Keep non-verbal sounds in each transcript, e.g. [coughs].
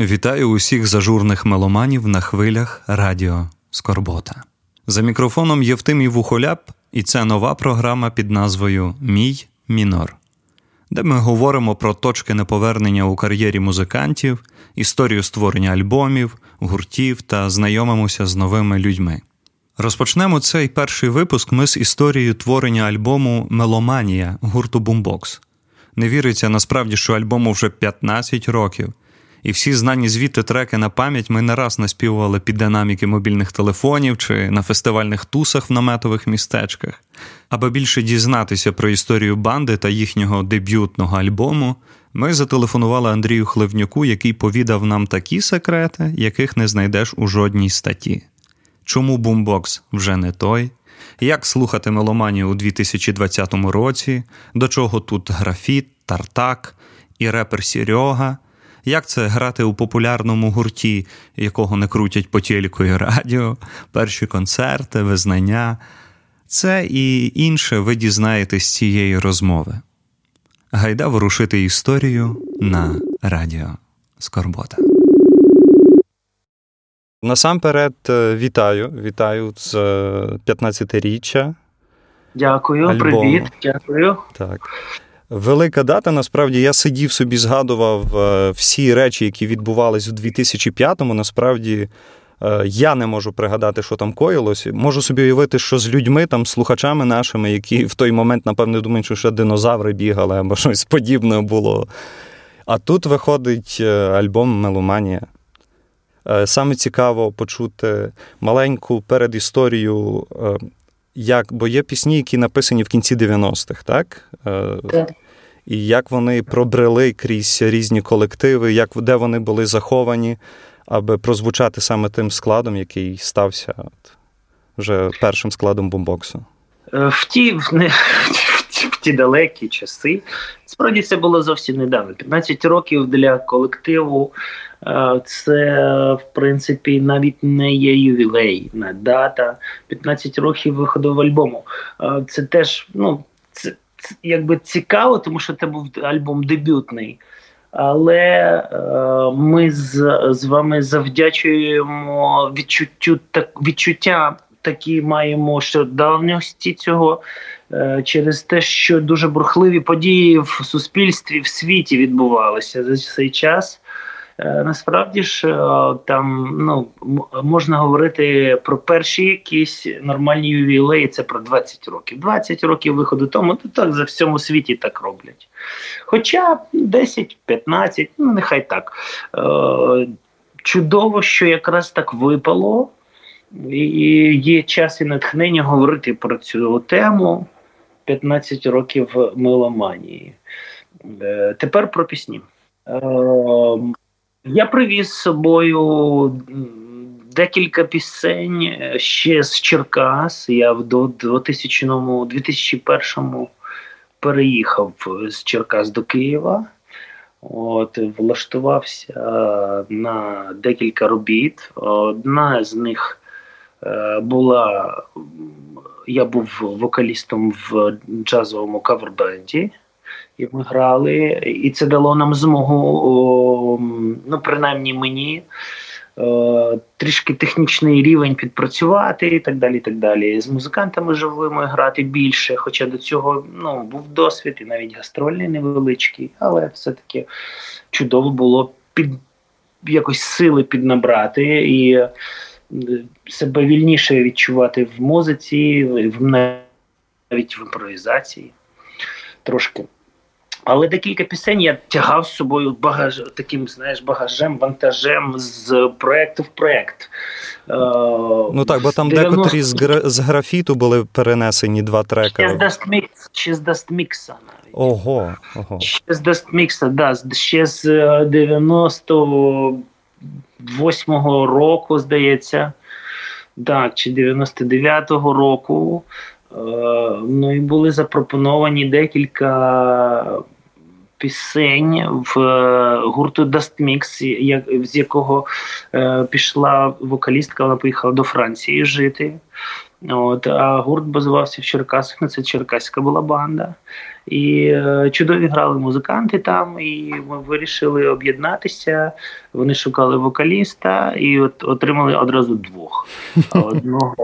Вітаю усіх зажурних меломанів на хвилях Радіо Скорбота. За мікрофоном Євтимій Вухоляп, і це нова програма під назвою Мій Мінор, де ми говоримо про точки неповернення у кар'єрі музикантів, історію створення альбомів, гуртів та знайомимося з новими людьми. Розпочнемо цей перший випуск ми з історією творення альбому Меломанія гурту Бумбокс. Не віриться насправді, що альбому вже 15 років. І всі знані звідти треки на пам'ять ми не раз наспівували під динаміки мобільних телефонів чи на фестивальних тусах в наметових містечках. Аби більше дізнатися про історію банди та їхнього дебютного альбому, ми зателефонували Андрію Хливнюку, який повідав нам такі секрети, яких не знайдеш у жодній статті. Чому бумбокс вже не той? Як слухати меломанію у 2020 році, до чого тут графіт, тартак і репер Серега? Як це грати у популярному гурті, якого не крутять по телеку і радіо, перші концерти, визнання? Це і інше ви дізнаєтесь цієї розмови. Гайда ворушити історію на радіо Скорбота. Насамперед е, вітаю. Вітаю з 15-річчя. Дякую, альбому. привіт, дякую. Так. Велика дата. Насправді я сидів собі, згадував е, всі речі, які відбувались у 2005-му. Насправді е, я не можу пригадати, що там коїлось. Можу собі уявити, що з людьми, там, слухачами нашими, які в той момент, напевне, думають, що ще динозаври бігали або щось подібне було. А тут виходить альбом Меломанія. Саме цікаво почути маленьку передісторію як, бо є пісні, які написані в кінці 90-х, так? Е, так. І як вони пробрели крізь різні колективи, як де вони були заховані, аби прозвучати саме тим складом, який стався от, вже першим складом бомбоксу. Е, в ті в, не, [laughs] в ті далекі часи. Справді це було зовсім недавно. 15 років для колективу це, в принципі, навіть не є ювілейна дата 15 років виходу альбому. Е, це теж ну, це, це якби цікаво, тому що це був альбом дебютний. Але е, ми з з вами завдячуємо відчуттю так відчуття такі маємо що давності цього е, через те, що дуже бурхливі події в суспільстві в світі відбувалися за цей час. Е, насправді ж е, там ну можна говорити про перші якісь нормальні ювілеї. Це про 20 років. 20 років виходу тому то так за всьому світі так роблять. Хоча 10-15, ну нехай так. Е, чудово, що якраз так випало, і є час і натхнення говорити про цю тему 15 років меломанії. Тепер про пісні. Я привіз з собою декілька пісень е, ще з Черкас. Я в 2000-му, 2001-му переїхав з Черкас до Києва. От, Влаштувався на декілька робіт. Одна з них е, була, я був вокалістом в джазовому кавербенді. І ми грали, і це дало нам змогу, ну принаймні мені, трішки технічний рівень підпрацювати і так далі. і так далі. З музикантами живими грати більше. Хоча до цього ну, був досвід і навіть гастрольний невеличкий, але все-таки чудово було під якось сили піднабрати і е, себе вільніше відчувати в музиці, в навіть в імпровізації. Трошки. Але декілька пісень я тягав з собою багаж таким, знаєш, багажем, вантажем з проекту в проект. Е, ну так, бо там 90... декотрі з гра... з графіту були перенесені два треки. Ще з Mix навіть. Ого, ого. Ще з Mix, да, ще з 98-го року, здається. Так, чи 99-го року. Е, ну і були запропоновані декілька пісень в е, гурту Dust Mix, з якого е, пішла вокалістка, вона поїхала до Франції жити. От, А гурт базувався в Черкасах, це Черкаська була банда. І е, чудові грали музиканти там, і ми вирішили об'єднатися. Вони шукали вокаліста і от отримали одразу двох: одного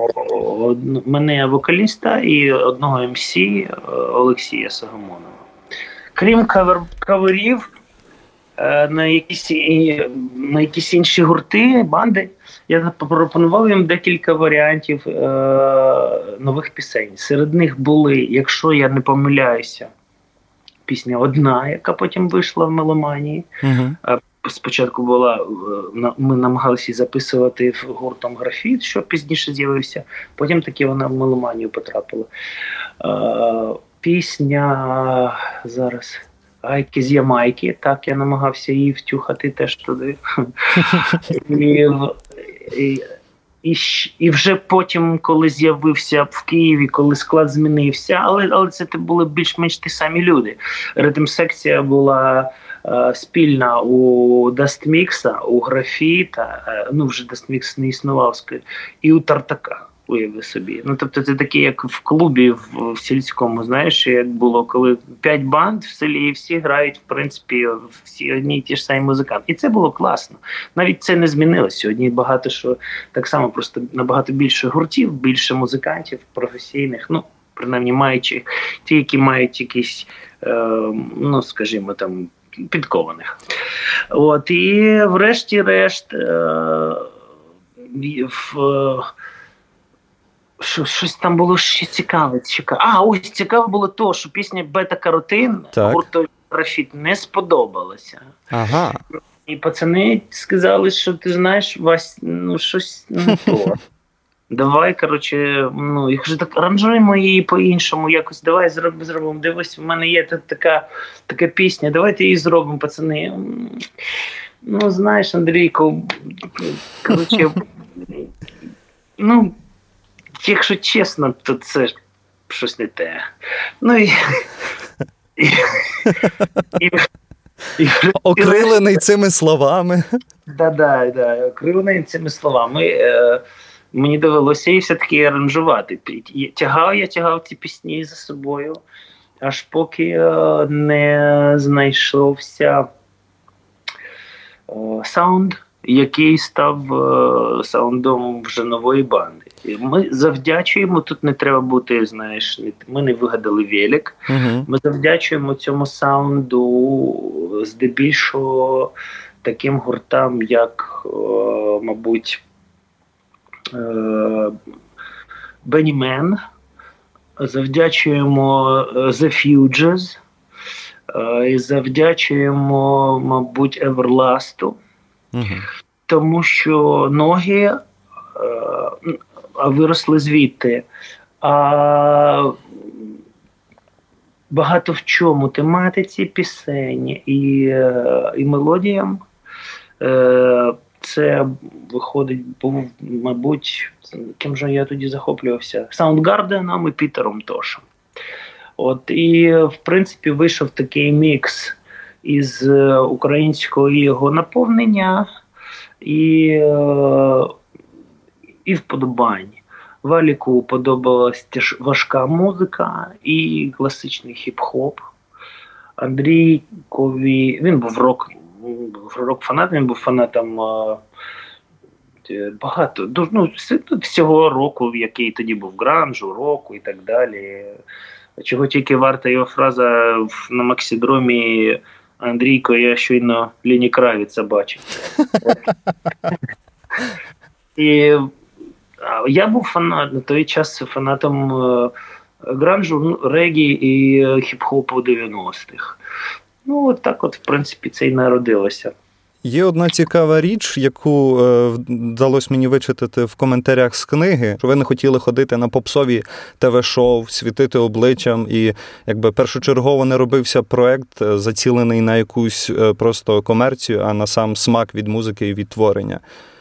од, мене вокаліста і одного МС ем Олексія Сагамонова. Крім кавер, каверів, Е, на якісь на якісь інші гурти, банди. Я пропонував їм декілька варіантів е, нових пісень. Серед них були, якщо я не помиляюся, пісня одна, яка потім вийшла в меломанії. Uh-huh. Спочатку була е, ми намагалися записувати гуртом графіт, що пізніше з'явився. Потім таки вона в меломанію потрапила. Пісня зараз. Гайки з Ямайки, так я намагався її втюхати теж туди. [laughs] і, і, і і, вже потім, коли з'явився в Києві, коли склад змінився, але але це були більш-менш ті самі люди. Ритм-секція була е, спільна у Дастмікса, у Графіта, е, ну вже Дастмікс не існував, і у Тартака. Уяви собі. Ну тобто, це таке, як в клубі в, в сільському, знаєш, як було, коли п'ять банд в селі і всі грають, в принципі, всі одні й ті ж самі музиканти. І це було класно. Навіть це не змінилося. Сьогодні багато що так само, просто набагато більше гуртів, більше музикантів професійних. Ну, принаймні маючи ті, які мають якісь, е, ну скажімо, там підкованих. От і врешті-решт. Е, в що, щось там було ще цікаве. Цікаве. А, ось цікаво було то, що пісня Бета-каротин гуртові графіт не сподобалася. Ага. І пацани сказали, що ти знаєш, Вась, ну щось не то. [laughs] Давай, коротше, ну, я кажу, так аранжуємо її по-іншому, якось давай зробимо, зробимо. Дивись, в мене є така така пісня, давайте її зробимо, пацани. Ну, знаєш, Андрійко, коротше, [laughs] ну, якщо чесно, то це щось не те. Ну і. і, і, і Окрилений цими словами. Да, да, да, окрилений цими словами. Е, Мені довелося її все-таки аранжувати. Тягав я тягав ці пісні за собою, аж поки е, не знайшовся е, саунд, який став е, саундом вже нової банди. Ми завдячуємо тут. Не треба бути. Знаєш, ми не вигадали велик. uh Ми завдячуємо цьому саунду здебільшого таким гуртам, як, о, мабуть, Бенні Мен. Завдячуємо е, The Fuges. Е, і завдячуємо, мабуть, Еверласту. Uh Тому що ноги виросли звідти. А багато в чому тематиці пісень і е, і мелодіям. Е, це виходить, був, мабуть, ким же я тоді захоплювався? Саундгарденом і Пітером Тошем. От І, в принципі, вийшов такий мікс із е, українського його наповнення і і вподобань. Валіку подобалась теж важка музика і класичний хіп-хоп. Андрійкові він був рок рок-фанат, він був фанатом багато ну, всього року, який тоді був гранжу, року і так далі. Чого тільки варта його фраза на Максидромі Андрійко, я щойно Ліні Кравіца бачив. [laughs] І я був фанат на той час фанатом е, гранжу, ну, регі і хіп-хопу 90-х. Ну, от так, от, в принципі, це й народилося. Є одна цікава річ, яку е, вдалося мені вичитати в коментарях з книги, що ви не хотіли ходити на попсові ТВ-шоу, світити обличчям, і якби першочергово не робився проект, е, зацілений на якусь просто комерцію, а на сам смак від музики і від творення.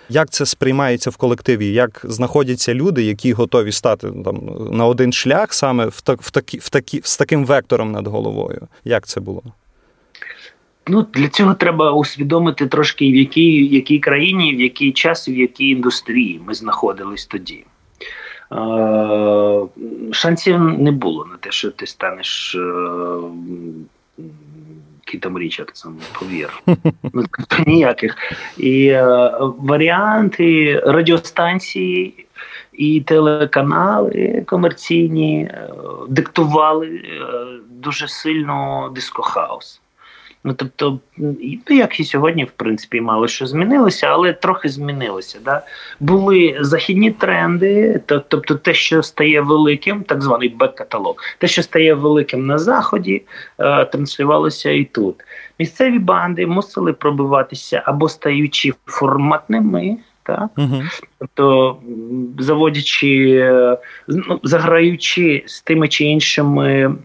Як це сприймається в колективі? Як знаходяться люди, які готові стати там на один шлях саме в так, в такі, в такі, з таким вектором над головою? Як це було? Ну, Для цього треба усвідомити трошки, в якій в якій країні, в який час, в якій індустрії ми знаходились тоді. шансів не було на те, що ти станеш Кітом Річардсом, повір. Ну, тобто ніяких. І е, варіанти радіостанції і телеканали комерційні е, диктували е, дуже сильно дискохаус. Ну тобто, ну як і сьогодні, в принципі, мало що змінилося, але трохи змінилося. Да? Були західні тренди, тобто те, що стає великим, так званий бек-каталог, те, що стає великим на заході, е, транслювалося і тут. Місцеві банди мусили пробиватися або стаючи форматними. Так? uh Тобто, заводячи, е, ну, заграючи з тими чи іншими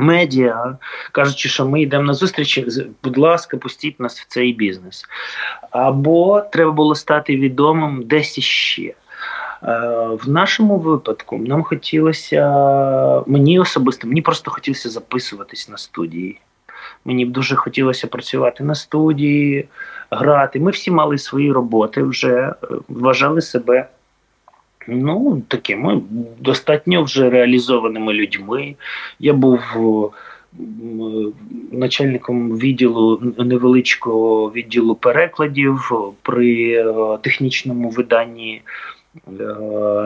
медіа, кажучи, що ми йдемо на зустріч, будь ласка, пустіть нас в цей бізнес. Або треба було стати відомим десь іще. Е, в нашому випадку нам хотілося, мені особисто, мені просто хотілося записуватись на студії. Мені б дуже хотілося працювати на студії, грати. Ми всі мали свої роботи вже, е, вважали себе Ну, такими достатньо вже реалізованими людьми. Я був начальником відділу невеличкого відділу перекладів при е, технічному виданні. Е,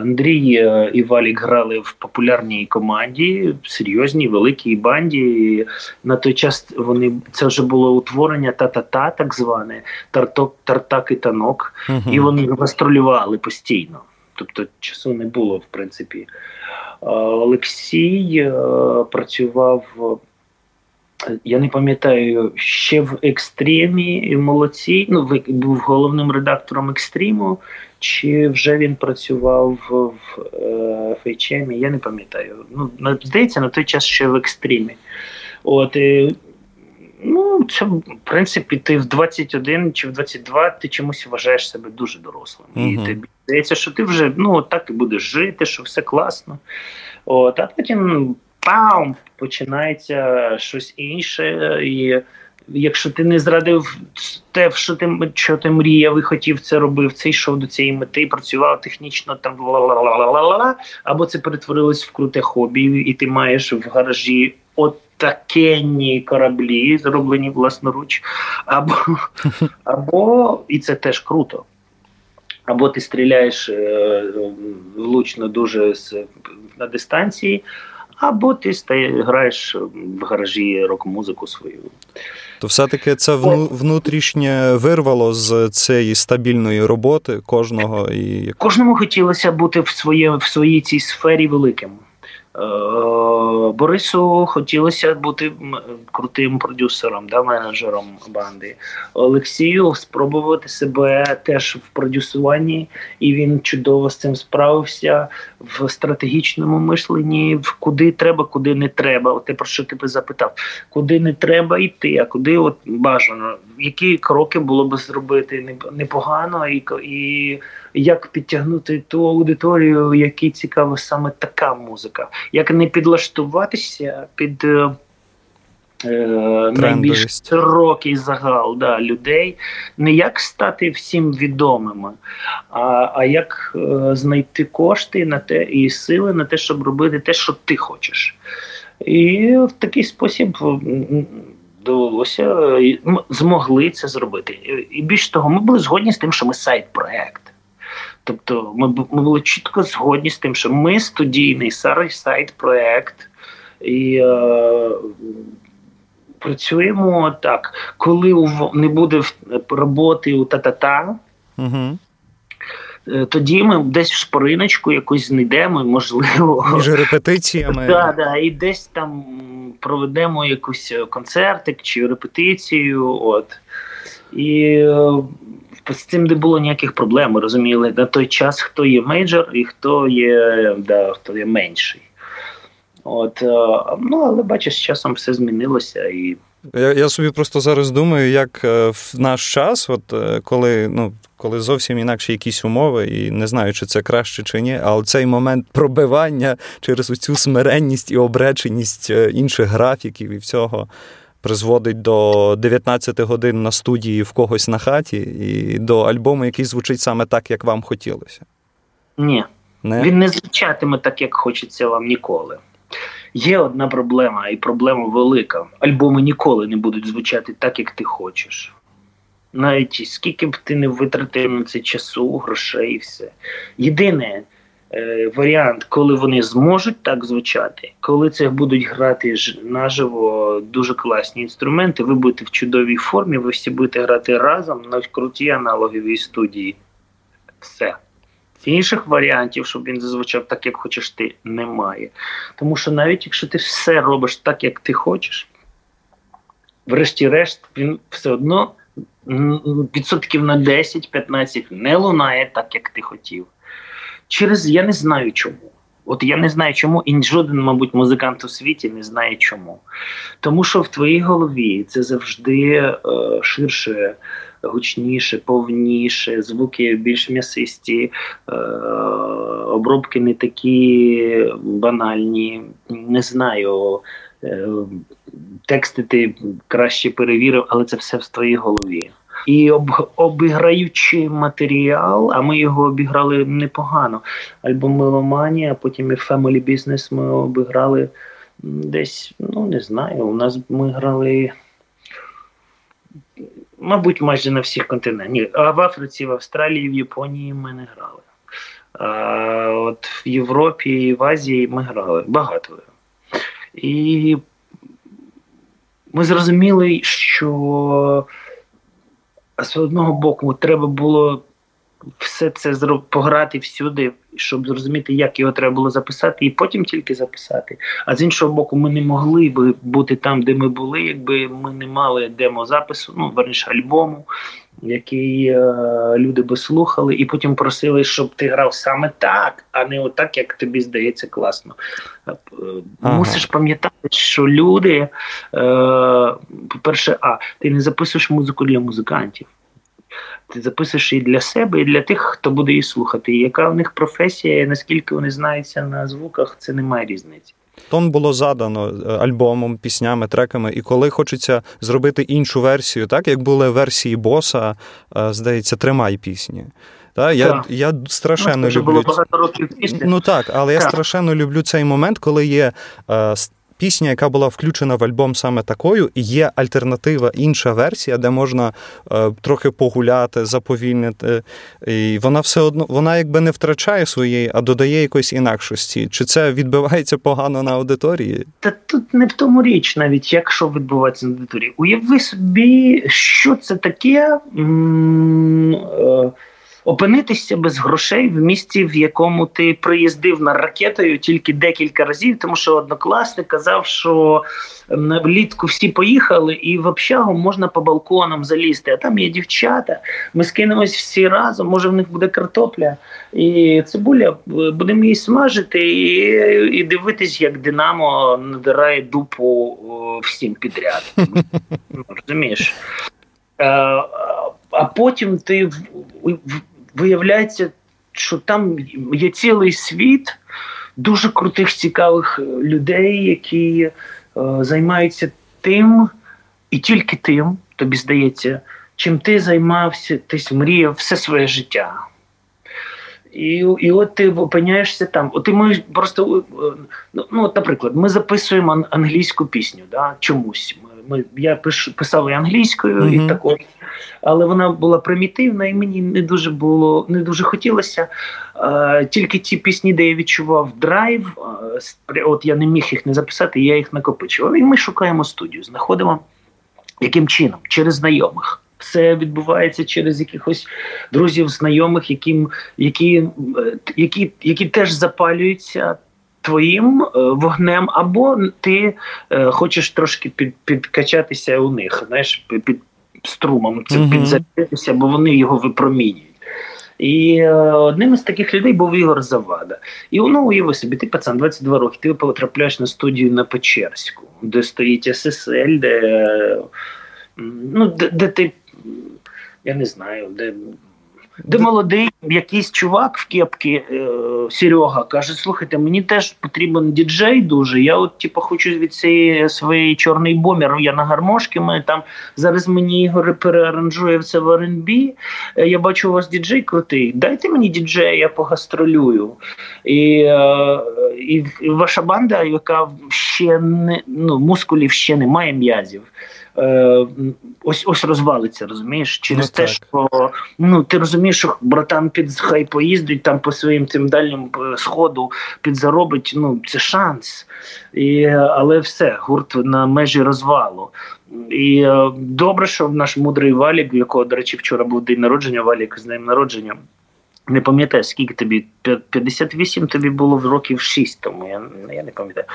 Андрій і Валік грали в популярній команді, серйозній великій банді. На той час вони це вже було утворення та-та-та, так зване тарток, тартак і танок, і вони гастролювали постійно тобто часу не було, в принципі. Олексій е, працював, я не пам'ятаю, ще в екстремі і молодці. Ну, був головним редактором екстриму, чи вже він працював в FHM, е, я не пам'ятаю. Ну, Здається, на той час ще в екстримі. От, Ну, це в принципі, ти в 21 чи в 22 ти чомусь вважаєш себе дуже дорослим. Uh-huh. І тобі здається, що ти вже ну, так і будеш жити, що все класно. От, А потім пам, починається щось інше. І якщо ти не зрадив те, що ти що ти мріяв і хотів це робив, це йшов до цієї мети, працював технічно там ла-ла-ла-ла-ла-ла, або це перетворилось в круте хобі, і ти маєш в гаражі от такенні кораблі, зроблені власноруч, або, [laughs] або і це теж круто. Або ти стріляєш е, влучно дуже з, на дистанції, або ти стає, граєш в гаражі рок-музику свою. То все-таки це вну, внутрішнє вирвало з цієї стабільної роботи кожного і кожному хотілося бути в своє, в своїй цій сфері великим. Е, Борису хотілося бути крутим продюсером, да, менеджером банди. Олексію спробувати себе теж в продюсуванні, і він чудово з цим справився в стратегічному мисленні, в куди треба, куди не треба. От те, про що ти запитав, куди не треба йти, а куди от бажано, які кроки було би зробити непогано і і як підтягнути ту аудиторію, якій цікава саме така музика, як не підлаштуватися під е, е найбільш широкий загал да, людей, не як стати всім відомими, а а як е, знайти кошти на те і сили на те, щоб робити те, що ти хочеш. І в такий спосіб. Довелося змогли це зробити, і більш того, ми були згодні з тим, що ми сайт-проект. Тобто ми ми були чітко згодні з тим, що ми студійний сайт проект і е, працюємо так, коли не буде роботи у та-та-та. Угу. Тоді ми десь в шпориночку якось знайдемо, можливо, між репетиціями. [laughs] Да, да, і десь там проведемо якийсь концертик чи репетицію. От. І е, з цим не було ніяких проблем. Ми розуміли на той час, хто є мейджор і хто є да, хто є менший. От, е, ну, Але бачиш, з часом все змінилося. і... Я я собі просто зараз думаю, як е, в наш час, от е, коли ну, коли зовсім інакші якісь умови, і не знаю, чи це краще чи ні, але цей момент пробивання через цю смиренність і обреченість інших графіків і всього призводить до 19 годин на студії в когось на хаті і до альбому, який звучить саме так, як вам хотілося? Ні. Не... Він не звучатиме так, як хочеться вам ніколи. Є одна проблема, і проблема велика. Альбоми ніколи не будуть звучати так, як ти хочеш. Навіть скільки б ти не витратив на це часу, грошей і все. Єдине варіант, коли вони зможуть так звучати, коли це будуть грати наживо дуже класні інструменти, ви будете в чудовій формі, ви всі будете грати разом на крутій аналоговій студії. Все. Інших варіантів, щоб він зазвучав так, як хочеш ти, немає. Тому що навіть якщо ти все робиш так, як ти хочеш, врешті-решт, він все одно відсотків на 10-15 не лунає так, як ти хотів. Через я не знаю чому. От я не знаю чому, і жоден, мабуть, музикант у світі не знає чому. Тому що в твоїй голові це завжди е, ширше гучніше, повніше, звуки більш м'ясисті, е, обробки не такі банальні. Не знаю. Е, тексти ти краще перевірив, але це все в твоїй голові. І об, обіграючи матеріал, а ми його обіграли непогано. Альбом Меломанія, потім і Family Business ми обіграли десь, ну не знаю. У нас ми грали мабуть, майже на всіх континентах. Ні, А в Африці, в Австралії, в Японії ми не грали. А От в Європі і в Азії ми грали багато. І ми зрозуміли, що з одного боку треба було все це пограти всюди, щоб зрозуміти, як його треба було записати, і потім тільки записати. А з іншого боку, ми не могли би бути там, де ми були, якби ми не мали демозапису, ну верніше альбому, який е, люди би слухали, і потім просили, щоб ти грав саме так, а не отак, як тобі здається класно. Е, ага. Мусиш пам'ятати, що люди, е, по-перше, а ти не записуєш музику для музикантів ти записуєш і для себе, і для тих, хто буде її слухати. І яка в них професія, і наскільки вони знаються на звуках, це немає різниці. Тон було задано е, альбомом, піснями, треками, і коли хочеться зробити іншу версію, так як були версії боса, е, здається, тримай пісні. Та, я так. я страшенно ну, люблю. Було багато років пісні. Ну так, але так. я страшенно люблю цей момент, коли є е, пісня, яка була включена в альбом саме такою, і є альтернатива, інша версія, де можна е, трохи погуляти, заповільнити. І вона все одно вона якби не втрачає своєї, а додає якоїсь інакшості. Чи це відбивається погано на аудиторії? Та тут не в тому річ, навіть якщо відбувається на аудиторії. Уяви собі, що це таке. М- е- опинитися без грошей в місті, в якому ти приїздив на ракетою тільки декілька разів, тому що однокласник казав, що влітку всі поїхали, і в общагу можна по балконам залізти. А там є дівчата. Ми скинемось всі разом. Може, в них буде картопля і цибуля. Будемо її смажити і і дивитись, як Динамо надирає дупу всім підряд. [laughs] Розумієш? Е, а потім ти виявляється, що там є цілий світ дуже крутих, цікавих людей, які е, займаються тим і тільки тим, тобі здається, чим ти займався, ти мріяв все своє життя. І і от ти опиняєшся там. От можеш просто ну, ну от, наприклад, ми записуємо англійську пісню. да, Чомусь ми, я пишу, писав і англійською, mm-hmm. і також але вона була примітивна, і мені не дуже було не дуже хотілося. Е, тільки ті пісні, де я відчував драйв, е, от я не міг їх не записати, я їх накопичував. І ми шукаємо студію, знаходимо яким чином? Через знайомих. Все відбувається через якихось друзів, знайомих, яким, які, е, які, які теж запалюються. Твоїм е, вогнем, або ти е, хочеш трошки під, підкачатися у них, знаєш, під, струмом це підзарядитися, бо вони його випромінюють. І е, одним із таких людей був Ігор Завада. І воно уяви собі, ти пацан 22 роки, ти потрапляєш на студію на Печерську, де стоїть ССЛ, де ну, де, де ти, я не знаю, де Де молодий якийсь чувак в кепці е, Серега каже: слухайте, мені теж потрібен діджей дуже. Я от типу, хочу від цієї своєї чорний бомер. Я на гармошки маю там зараз мені Ігор переаранжує все в РНБ. Е, я бачу у вас діджей крутий. Дайте мені діджея, я погастролюю. І е, і ваша банда, яка ще не ну, мускулів ще немає м'язів. Е, ось ось розвалиться, розумієш? Через ну, те, що ну ти розумієш, що братан під хай поїздить там по своїм тим дальнім е, сходу підзаробить. Ну це шанс, І, але все, гурт на межі розвалу. І е, добре, що наш мудрий валік, у якого, до речі, вчора був день народження, валік з ним народження. Не пам'ятаю, скільки тобі 58 тобі було в років 6 тому. Я я не пам'ятаю.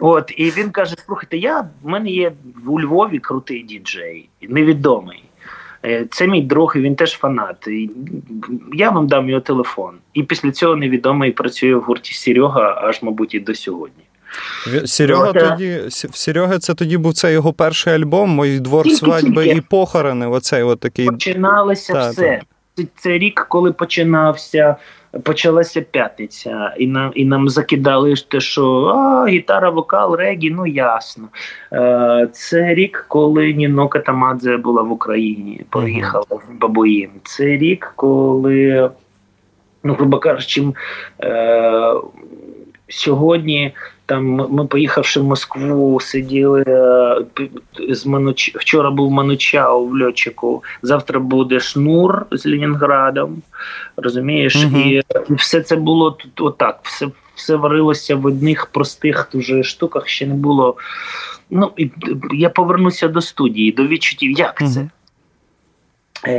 От, і він каже: слухайте, я в мене є у Львові крутий діджей, невідомий. Е, це мій друг, і він теж фанат. І Я вам дам його телефон. І після цього невідомий працює в гурті Серега, аж, мабуть, і до сьогодні. Серега От, тоді в Серега це тоді був це його перший альбом, мій двор свадьби і похорони. Оцей от такий. Починалося та, все. Та. Це рік, коли починався почалася п'ятниця, і нам і нам закидали те, що а, гітара, вокал, регі, ну ясно. Е, Це рік, коли Ніно Катамадзе була в Україні, поїхала в Бабуїн. Це рік, коли, ну, грубо кажучи, е, сьогодні. Там ми, поїхавши в Москву, сиділи е, з Мануч... Вчора був Манучао в льотчику. Завтра буде Шнур з Ленінградом. Розумієш, угу. і, все це було тут. Отак. Все все варилося в одних простих дуже штуках. Ще не було. Ну і я повернуся до студії, до відчуттів. Як угу. це?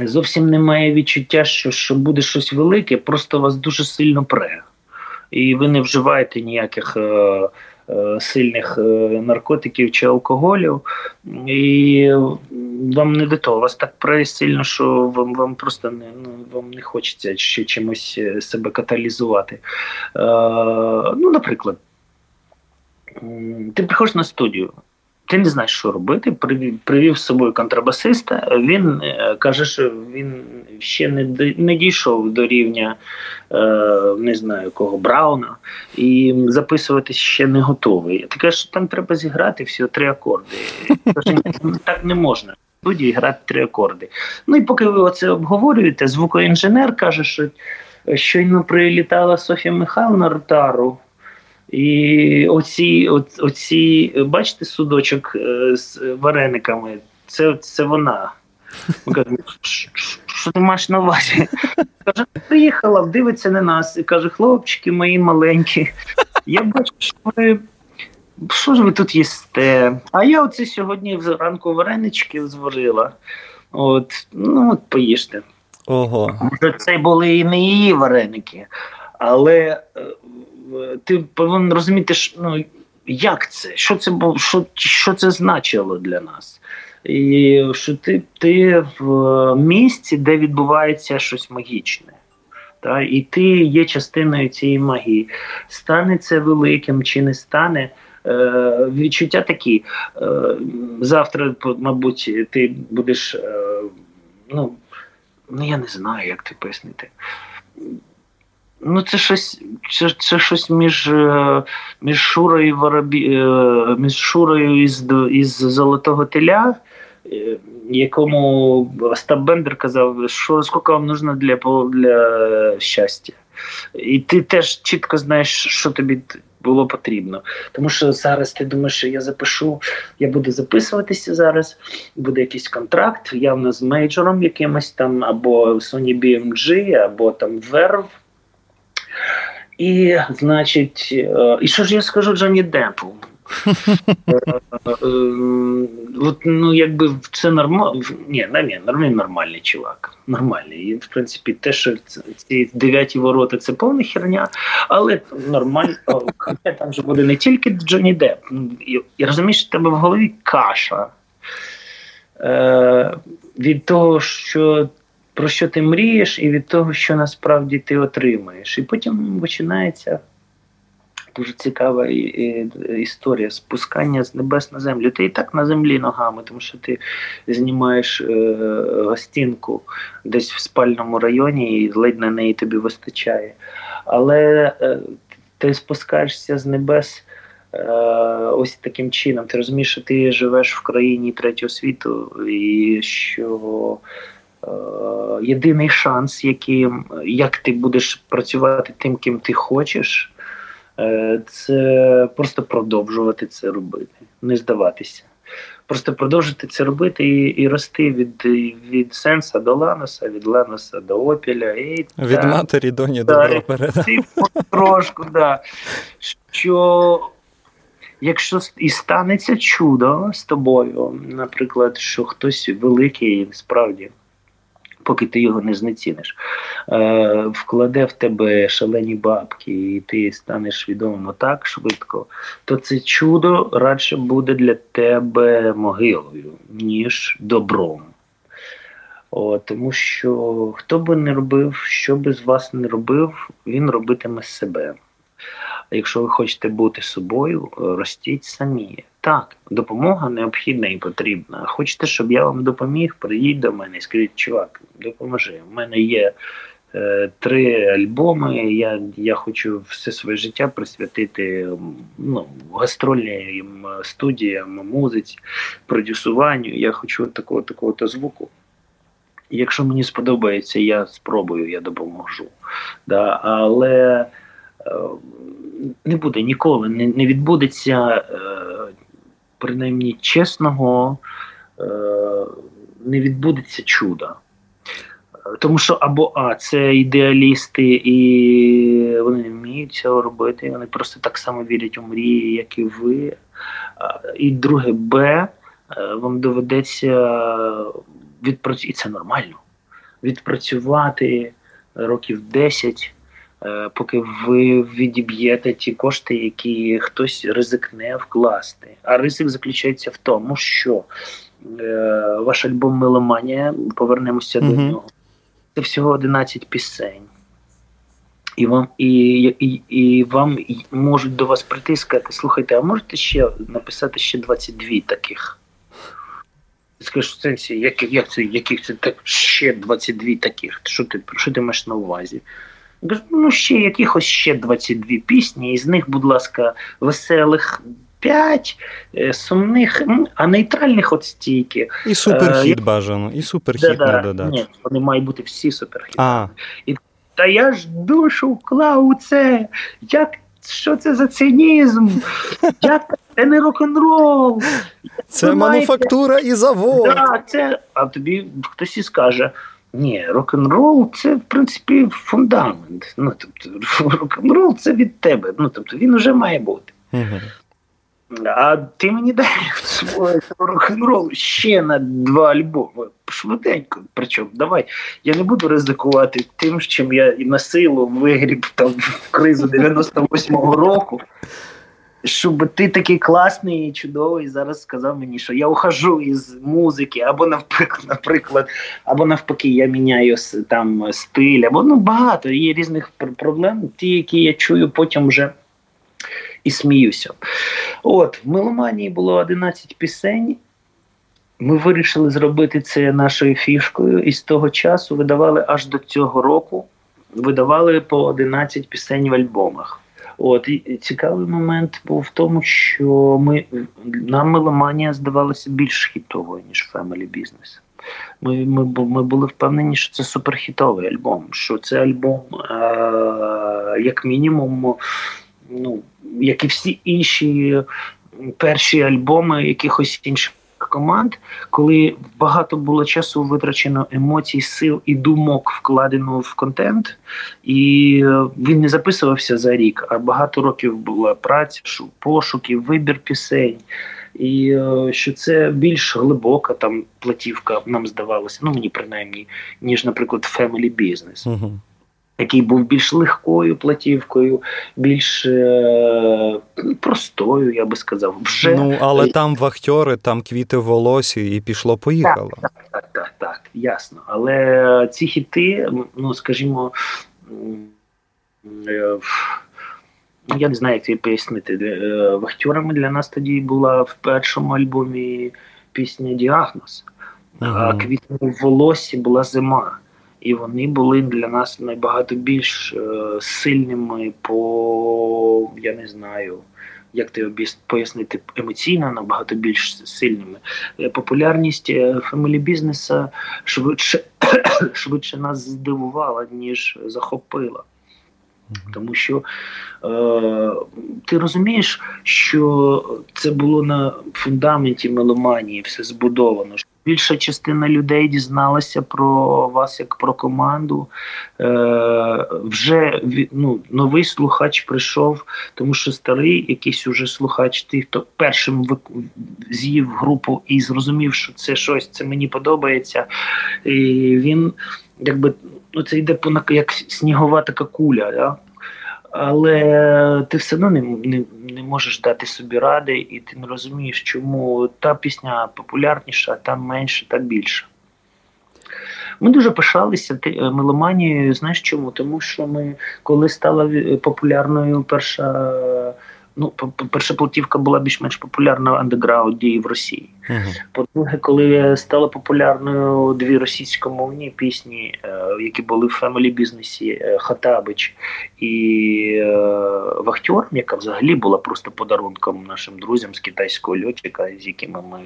Зовсім немає відчуття, що, що буде щось велике, просто вас дуже сильно пре і ви не вживаєте ніяких. Е, е, сильних е, наркотиків чи алкоголів, і вам не до того. Вас так сильно, що вам вам просто не ну, вам не хочеться ще чимось себе каталізувати. Ну, наприклад, ти приходиш на студію, ти не знаєш, що робити. Привів, привів з собою контрабасиста. Він е, каже, що він ще не не дійшов до рівня е, не знаю кого Брауна, і записуватись ще не готовий. Ти кажеш, що там треба зіграти всі три акорди. Каже, [laughs] так не можна. Студії грати три акорди. Ну і поки ви оце обговорюєте, звукоінженер каже, що щойно прилітала Софія Михайловна Ротару. І оці, оці, бачите, судочок е, з варениками, це це вона. Каже, що ти маєш на увазі? Каже, приїхала, дивиться на нас і каже, хлопчики мої маленькі, я бачу, що ви. Що ж ви тут їсте? А я оце сьогодні зранку варенички зварила. От, ну от поїжте. Ого. Може, це були і не її вареники, але е, ти повинен розуміти, що, ну, як це, що це було, що, що це значило для нас. І що ти ти в місці, де відбувається щось магічне. Та? І ти є частиною цієї магії. Стане це великим чи не стане. Е, Відчуття такі. Е, Завтра, мабуть, ти будеш. Е, ну, ну я не знаю, як ти пояснити. Ну, це щось це, це щось між е, між Шурою Воробі, е, між Шурою із із Золотого Теля, е, якому Остап Бендер казав, що скільки вам потрібно для для щастя. І ти теж чітко знаєш, що тобі було потрібно. Тому що зараз ти думаєш, що я запишу, я буду записуватися зараз, буде якийсь контракт, явно з мейджором якимось там, або Sony BMG, або там Verve. І, значить, е, і що ж я скажу Джонні Деппу? Е, е, от, ну, якби це нормально. Ні, нормальний, нормальний чувак. Нормальний. І, в принципі, те, що ці дев'яті ворота це повна херня, але нормально. Там же буде не тільки Джонні Депп. І розумієш, в тебе в голові каша. Е, Від того, що про що ти мрієш, і від того, що насправді ти отримаєш. І потім починається дуже цікава історія спускання з небес на землю. Ти і так на землі ногами, тому що ти знімаєш е, гостінку десь в спальному районі і ледь на неї тобі вистачає. Але е, ти спускаєшся з небес. Е, ось таким чином. Ти розумієш, що ти живеш в країні третього світу, і що єдиний шанс, яким, як ти будеш працювати тим, ким ти хочеш, е, це просто продовжувати це робити, не здаватися. Просто продовжити це робити і і рости від від сенса до Ланоса, від Ланоса до Опіля. І, Від та, матері доні добро передати. Трошку, да. Що якщо і станеться чудо з тобою, наприклад, що хтось великий справді. Поки ти його не знеціниш, е, вкладе в тебе шалені бабки, і ти станеш відомим так швидко, то це чудо радше буде для тебе могилою, ніж добром. О, Тому що хто би не робив, що би з вас не робив, він робитиме себе. Якщо ви хочете бути собою, ростіть самі. Так, допомога необхідна і потрібна. Хочете, щоб я вам допоміг, приїдь до мене і скажіть, чувак, допоможи. У мене є е, три альбоми. Я я хочу все своє життя присвятити ну, гастрольним студіям, музиці, продюсуванню. Я хочу такого такого то звуку. Якщо мені сподобається, я спробую, я допоможу. Да, Але е, не буде ніколи, не не відбудеться е, принаймні чесного, е, не відбудеться чуда. Тому що або А, це ідеалісти, і вони не вміють цього робити, вони просто так само вірять у мрії, як і ви. І друге, Б, е, вам доведеться відпрацювати, і це нормально, відпрацювати років 10 Е, поки ви відіб'єте ті кошти, які хтось ризикне вкласти. А ризик заключається в тому, що е, ваш альбом Меломанія, повернемося mm-hmm. до нього. Це всього 11 пісень. І вам і, і, і вам можуть до вас прийти і сказати, слухайте, а можете ще написати ще 22 таких? Скажеш, в сенсі, як, як це, яких це так ще 22 таких? Що ти що ти маєш на увазі? Ну, ще якихось ще 22 пісні, із них, будь ласка, веселих 5, е, сумних, а нейтральних от стільки. І е, бажано, і суперхіт да, не додати. Ні, вони мають бути всі суперхіти. А. І, Та я ж душу вклав у це. Як що це за цинізм? [laughs] Як це не рок-н-рол? Це Ви мануфактура маєте... і завод. Да, це... А тобі хтось і скаже. Ні, рок-н-рол це в принципі фундамент. Ну тобто, [laughs] рок-н-рол це від тебе. Ну тобто він вже має бути. uh А ти мені дай свого рок-н-ролу ще на два альбоми. Швиденько. Причому давай. Я не буду ризикувати тим, чим я і на силу вигріб там в кризу 98-го року щоб ти такий класний і чудовий зараз сказав мені, що я ухожу із музики, або навпаки, [laughs] наприклад, або навпаки, я міняю там стиль, або ну багато є різних проблем, ті, які я чую, потім вже і сміюся. От, в меломанії було 11 пісень. Ми вирішили зробити це нашою фішкою, і з того часу видавали аж до цього року. Видавали по 11 пісень в альбомах. От і цікавий момент був в тому, що ми нам меломанія здавалася більш хітовою ніж Family Business. Ми ми, ми були впевнені, що це суперхітовий альбом. Що це альбом, е, як мінімум, ну як і всі інші перші альбоми якихось інших команд, коли багато було часу витрачено емоцій, сил і думок вкладено в контент, і е, він не записувався за рік, а багато років була праця, пошуки, вибір пісень. І е, що це більш глибока там платівка, нам здавалося, ну мені принаймні, ніж, наприклад, Family Business. Uh-huh який був більш легкою платівкою, більш е, простою, я би сказав. Вже Ну, але там вахтьори, там квіти в волосі, і пішло-поїхало. Так, так, так, так, так, ясно. Але ці хіти, ну скажімо. Е, я не знаю, як тобі пояснити. Е, вахтюрами для нас тоді була в першому альбомі пісня Діагноз, а квітне в волосі була зима. І вони були для нас набагато більш е, сильними по, я не знаю, як ти пояснити, емоційно набагато більш сильними. Е, популярність фемілі бізнеса швидше [coughs] швидше нас здивувала, ніж захопила. Тому що е, ти розумієш, що це було на фундаменті меломанії, все збудовано. Більша частина людей дізналася про вас як про команду. Е, Вже ну, новий слухач прийшов, тому що старий якийсь уже слухач, ти хто першим з'їв групу і зрозумів, що це щось, це мені подобається. І він якби ну, це йде як снігова така куля. Да? Але ти все одно не, не не, можеш дати собі ради, і ти не розумієш, чому та пісня популярніша, а та менше, та більше. Ми дуже пишалися е, меломанією. Знаєш чому? Тому що ми, коли стала популярною перша ну, перша платівка була більш-менш популярна в андеграунді в Росії. По-друге, коли стали популярною дві російськомовні пісні, е, які були в фемелі бізнесі е, Хатабич і е, Вахтер, яка взагалі була просто подарунком нашим друзям з китайського льотчика, з якими ми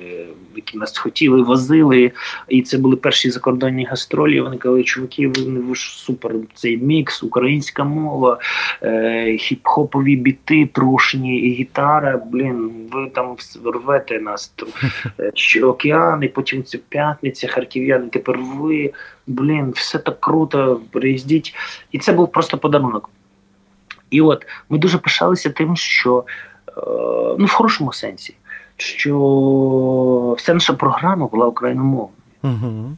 які нас хотіли, возили. І це були перші закордонні гастролі. Вони казали, чуваки, ви ж супер цей мікс, українська мова, хіп-хопові біти, трушні і гітара. Блін, ви там рвете нас що океани, потім це п'ятниця, харків'яни. Тепер ви, блін, все так круто, приїздіть. І це був просто подарунок. І от ми дуже пишалися тим, що е, ну в хорошому сенсі, що вся наша програма була україномовною. Угу.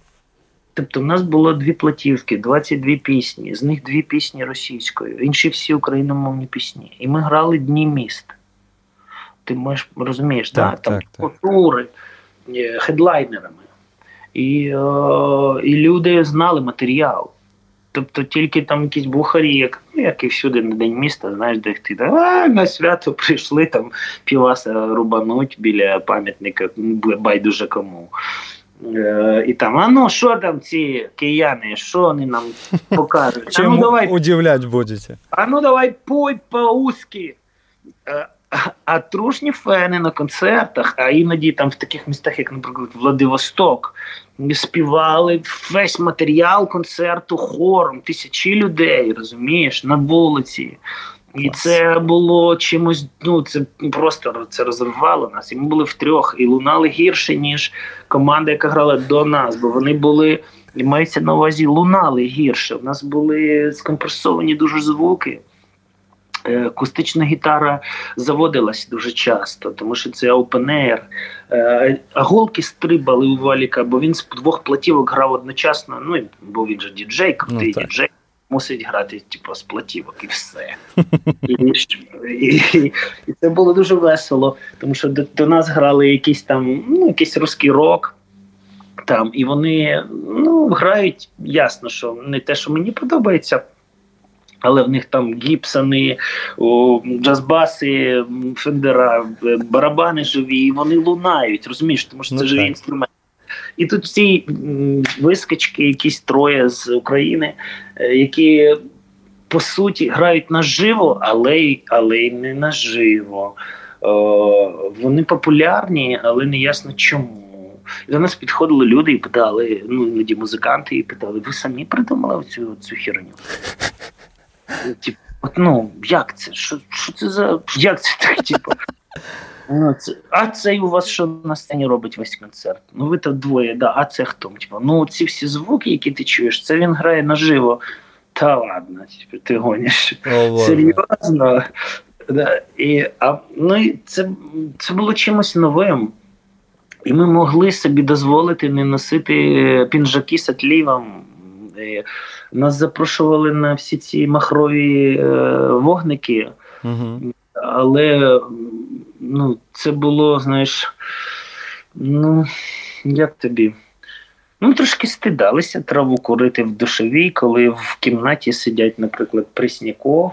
Тобто в нас було дві платівки, 22 пісні, з них дві пісні російською, інші всі україномовні пісні. І ми грали Дні міст. Ти можеш розумієш, так, так, там культури. Е, хедлайнерами. І о, і люди знали матеріал. Тобто тільки там якісь бухарі, як ну, як і всюди на день міста, знаєш, де ти а, на свято прийшли там піваса рубануть біля пам'ятника, байдуже кому. Е, І там, а ну що там ці кияни, що вони нам [laughs] покажуть? А ну, давай, удивлять будете? А ну давай пой по-узки. А трушні фени на концертах, а іноді там в таких містах, як, наприклад, Владивосток, співали весь матеріал концерту хором, тисячі людей, розумієш, на вулиці. І це було чимось, ну це просто це розривало нас. І ми були втрьох і лунали гірше, ніж команда, яка грала до нас, бо вони були, і мається на увазі, лунали гірше. У нас були скомпресовані дуже звуки. Е, акустична гітара заводилась дуже часто, тому що це open air. Е, а голки стрибали у валіка, бо він з двох платівок грав одночасно. Ну бо він же діджей, крутий ну, діджей. Мусить грати типу, з платівок і все. [laughs] І, і, і це було дуже весело, тому що до, до нас грали якийсь там ну, якийсь русський рок. Там, І вони ну, грають ясно, що не те, що мені подобається. Але в них там гіпсони, джазбаси, фендера, барабани живі, і вони лунають, розумієш, тому що це ну, живі інструменти. І тут ці вискочки, якісь троє з України, е, які по суті грають наживо, але але й не наживо. О, вони популярні, але не ясно чому. До нас підходили люди і питали, ну іноді музиканти, і питали: ви самі придумали цю цю херню? Типу, от, ну, як це? Що що це за. Як це так? Типу? Ну, це, а цей у вас що на сцені робить весь концерт? Ну ви там двоє, да, а це хто? Типу, ну ці всі звуки, які ти чуєш, це він грає наживо. Та ладно, типу, ти гониш. О, Серйозно. Да, і, а, ну, і це, це було чимось новим. І ми могли собі дозволити не носити пінжаки з отлівом, нас запрошували на всі ці махрові е, вогники, угу. але ну, це було, знаєш, ну, як тобі? Ну, трошки стидалися траву курити в душовій, коли в кімнаті сидять, наприклад, Пресняков,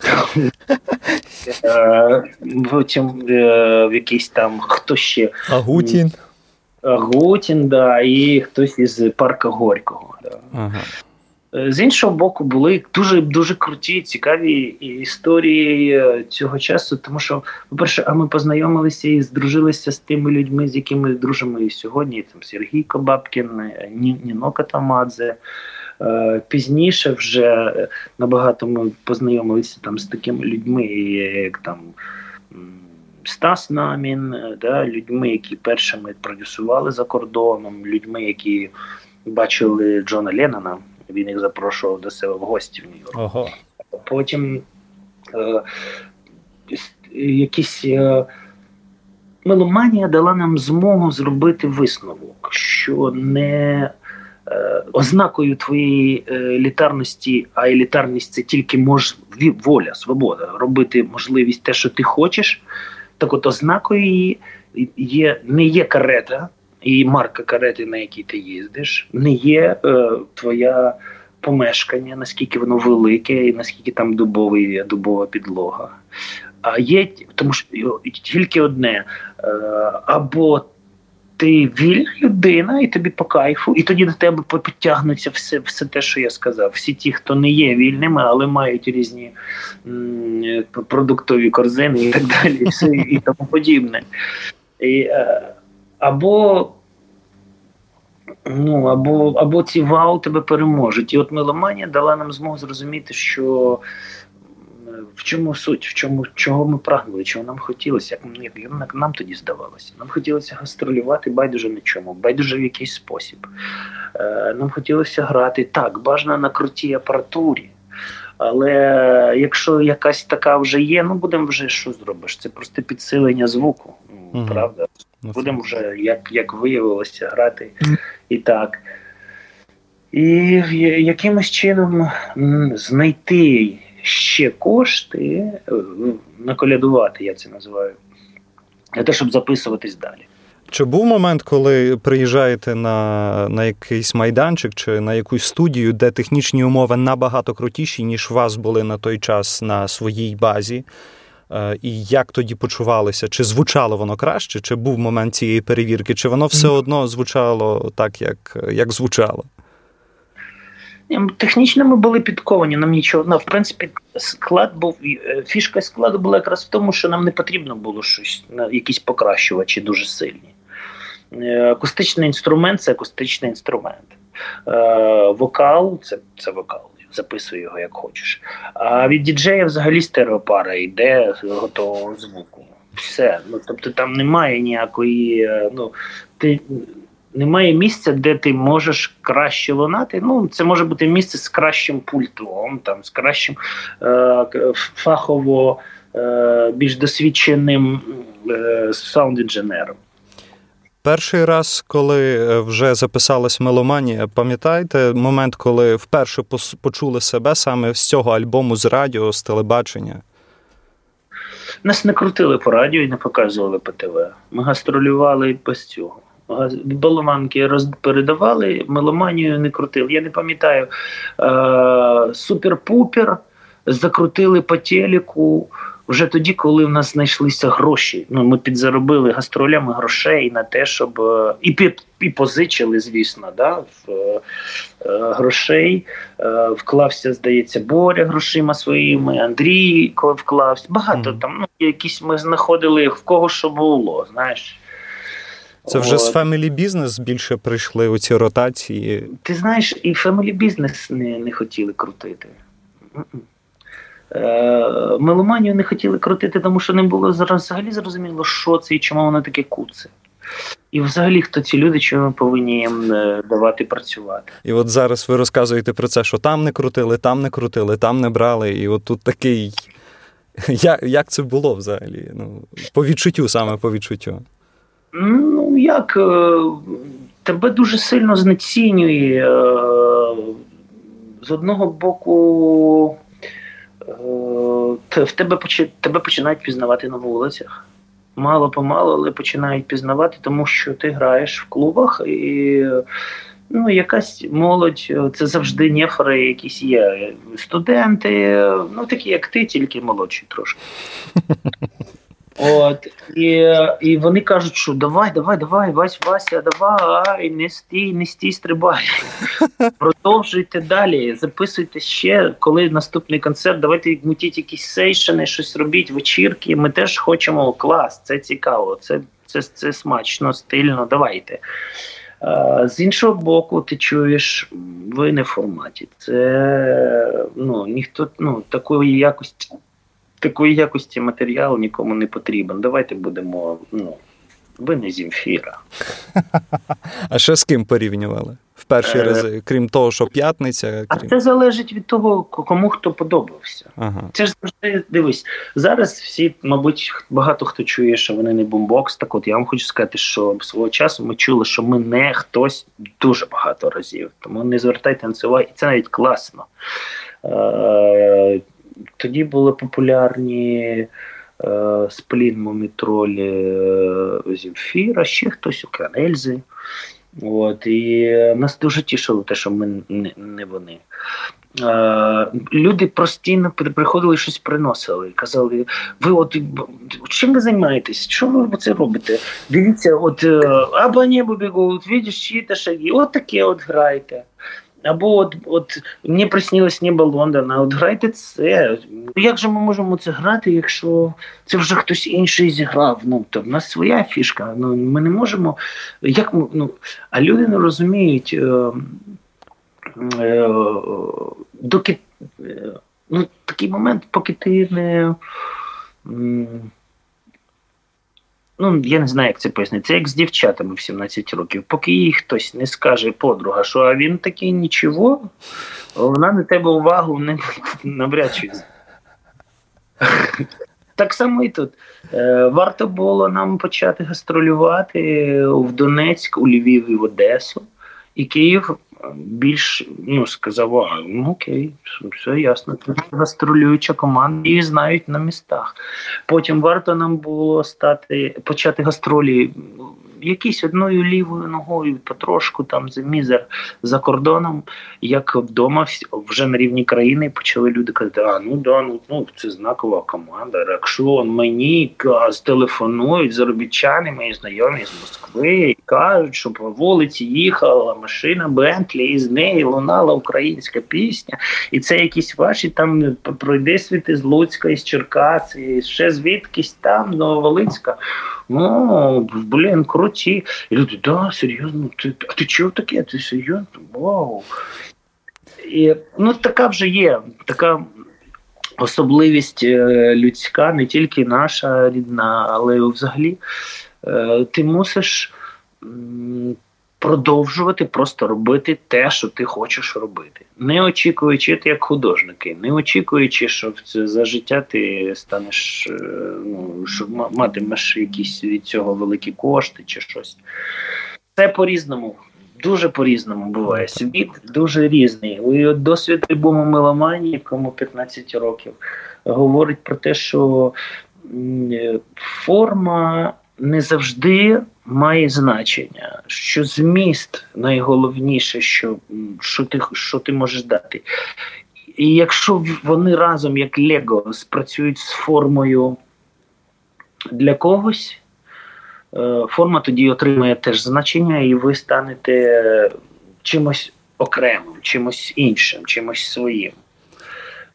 [laughs] Потім в якийсь там хто ще. Агутін. Агутін, да, і хтось із парка Горького. Да. Ага. Е, з іншого боку, були дуже дуже круті, цікаві історії е, цього часу. Тому що, по-перше, а ми познайомилися і здружилися з тими людьми, з якими дружимо і сьогодні. Там Сергій Кобабкін, е, Ніно Катамадзе. Пізніше вже набагато ми познайомилися там з такими людьми, як там Стас Намін, да, людьми, які першими продюсували за кордоном, людьми, які бачили Джона Леннона. Він їх запрошував до себе в гості в Нью-Йорк. Ага. Потім е, якісь е, меломанія дала нам змогу зробити висновок, що не е, ознакою твоєї е, елітарності, а елітарність це тільки мож, воля, свобода, робити можливість те, що ти хочеш. Так от ознакою є, не є карета і марка карети, на якій ти їздиш, не є е, твоя помешкання, наскільки воно велике, і наскільки там дубовий, дубова підлога. А є тому що тільки одне е, або ти вільна людина, і тобі по кайфу, і тоді до тебе підтягнуться все все те, що я сказав. Всі ті, хто не є вільними, але мають різні м, продуктові корзини і так [laughs] далі, і все і тому подібне. І, е, Або Ну або або ці вау тебе переможуть. І от меломанія дала нам змогу зрозуміти, що в чому суть, в чому чого ми прагнули, чого нам хотілося, як, як нам тоді здавалося. Нам хотілося гастролювати байдуже на чому, байдуже в якийсь спосіб. Е, Нам хотілося грати так, бажано на крутій апаратурі. Але якщо якась така вже є, ну будемо вже що зробиш? Це просто підсилення звуку, ну, угу. правда? Ну, будемо вже, як як виявилося, грати і так. І якимось чином знайти ще кошти, е, наколядувати, я це називаю, для того, щоб записуватись далі. Чи був момент, коли приїжджаєте на на якийсь майданчик чи на якусь студію, де технічні умови набагато крутіші, ніж у вас були на той час на своїй базі? Е, і як тоді почувалися? Чи звучало воно краще, чи був момент цієї перевірки, чи воно все одно звучало так, як як звучало? Технічно ми були підковані, нам нічого. Ну, в принципі, склад був е, фішка складу була якраз в тому, що нам не потрібно було щось якісь покращувачі дуже сильні. Е, акустичний інструмент це акустичний інструмент. Вокал це, це вокал записуй його як хочеш. А від діджея взагалі стереопара йде готового звуку. Все. Ну тобто там немає ніякої. Е, ну ти. Немає місця, де ти можеш краще лунати. Ну, це може бути місце з кращим пультом, там з кращим е, фахово е, більш досвідченим е, саунд-інженером. Перший раз, коли е, вже записалась меломанія, пам'ятаєте момент, коли вперше почули себе саме з цього альбому з радіо, з телебачення? Нас не крутили по радіо і не показували по ТВ. Ми гастролювали без цього. Баломанки передавали, меломанію не крутили. Я не пам'ятаю. Е- Супер-пупер закрутили по телеку вже тоді, коли в нас знайшлися гроші. Ну ми підзаробили гастролями грошей на те, щоб е, і під і позичили, звісно, да, в е, е, грошей. Е, вклався, здається, Боря грошима своїми, Андрій вклався. Багато mm. там. Ну якісь ми знаходили в кого що було. Знаєш. Це вже От. з Family Business більше прийшли у ці ротації. Ти знаєш, і Family Business не, не хотіли крутити. Е, меломанію не хотіли крутити, тому що не було взагалі зрозуміло, що це і чому воно таке куце. І взагалі, хто ці люди, чому ми повинні їм е, давати працювати. І от зараз ви розказуєте про це, що там не крутили, там не крутили, там не брали. І от тут такий. [laughs] Як як це було взагалі? Ну, По відчуттю, саме по відчуттю. Ну, як е, тебе дуже сильно знецінює. З одного боку, в тебе тебе починають пізнавати на вулицях. Мало помалу, але починають пізнавати, тому що ти граєш в клубах і ну, якась молодь, це завжди нефери якісь є. Студенти, ну такі, як ти, тільки молодші трошки. [laughs] От, І і вони кажуть, що давай, давай, давай, Вась, Вася, давай, не стій, не стій, стрибай. [laughs] Продовжуйте далі, записуйте ще, коли наступний концерт, давайте мутіть якісь сейшени, щось робіть, вечірки. Ми теж хочемо клас, це цікаво, це це, це смачно, стильно, давайте. А, з іншого боку, ти чуєш, ви не в форматі. Це ну, ніхто ну, такої якості такої якості матеріал нікому не потрібен. Давайте будемо. ну, ви не Зімфіра. [laughs] А що з ким порівнювали? В перші е... рази, крім того, що п'ятниця. Крім... А це залежить від того, кому хто подобався. Ага. Це ж завжди дивись. Зараз всі, мабуть, багато хто чує, що вони не бомбокс. Так от я вам хочу сказати, що свого часу ми чули, що ми не хтось дуже багато разів. Тому не звертайте на це увагу, і це навіть класно. Е, тоді були популярні е, сплін Мумітролі е, Зімфіра, ще хтось окрім Ельзи. От, І нас дуже тішило те, що ми не, не вони. Е, люди постійно приходили щось приносили. Казали, ви от чим ви займаєтесь? Що ви це робите? Дивіться, от або небо бігуть, видиш, чиї шаги, от таке от грайте. Або от от мені приснилось небо Лондона, от грайте це. Як же ми можемо це грати, якщо це вже хтось інший зіграв? Ну то в нас своя фішка. Ну ми не можемо. Як ми, ну, А люди не розуміють, е, е, доки е, ну, такий момент, поки ти не ну я не знаю, як це пояснити. Це як з дівчатами в 17 років. Поки їй хтось не скаже подруга, що а він такий нічого, вона на тебе увагу не [laughs] навряд чи. Так само і тут. Е, варто було нам почати гастролювати в Донецьк, у Львів і в Одесу. І Київ більш ну, сказав, а, ну окей, все ясно. Це гастролююча команда, її знають на містах. Потім варто нам було стати почати гастролі якісь одною лівою ногою, потрошку там за мізер за кордоном, як вдома вже на рівні країни почали люди казати, а ну да, ну ну це знакова команда. Якщо мені телефонують заробітчани, мої знайомі з Москви, і кажуть, що по вулиці їхала машина Бентлі, і з неї лунала українська пісня, і це якісь ваші там пройди світи з Луцька, із Черкас, і ще звідкись там Нововолинська. Ну, блін, круті. І люди, да, серйозно, ти, а ти чого таке? Ти серйозно? Вау. І, Ну, така вже є, така особливість е, людська, не тільки наша рідна, але взагалі е, ти мусиш продовжувати просто робити те, що ти хочеш робити, не очікуючи ти як художники, не очікуючи, що за життя ти станеш, е, ну що матимеш якісь від цього великі кошти чи щось. Це по-різному. Дуже по-різному буває. Світ дуже різний. І досвід альбому Меломанії, кому 15 років, говорить про те, що форма не завжди має значення, що зміст найголовніше, що що, ти що ти можеш дати. І якщо вони разом, як Лего, спрацюють з формою для когось, е, форма тоді отримає теж значення, і ви станете чимось окремим, чимось іншим, чимось своїм.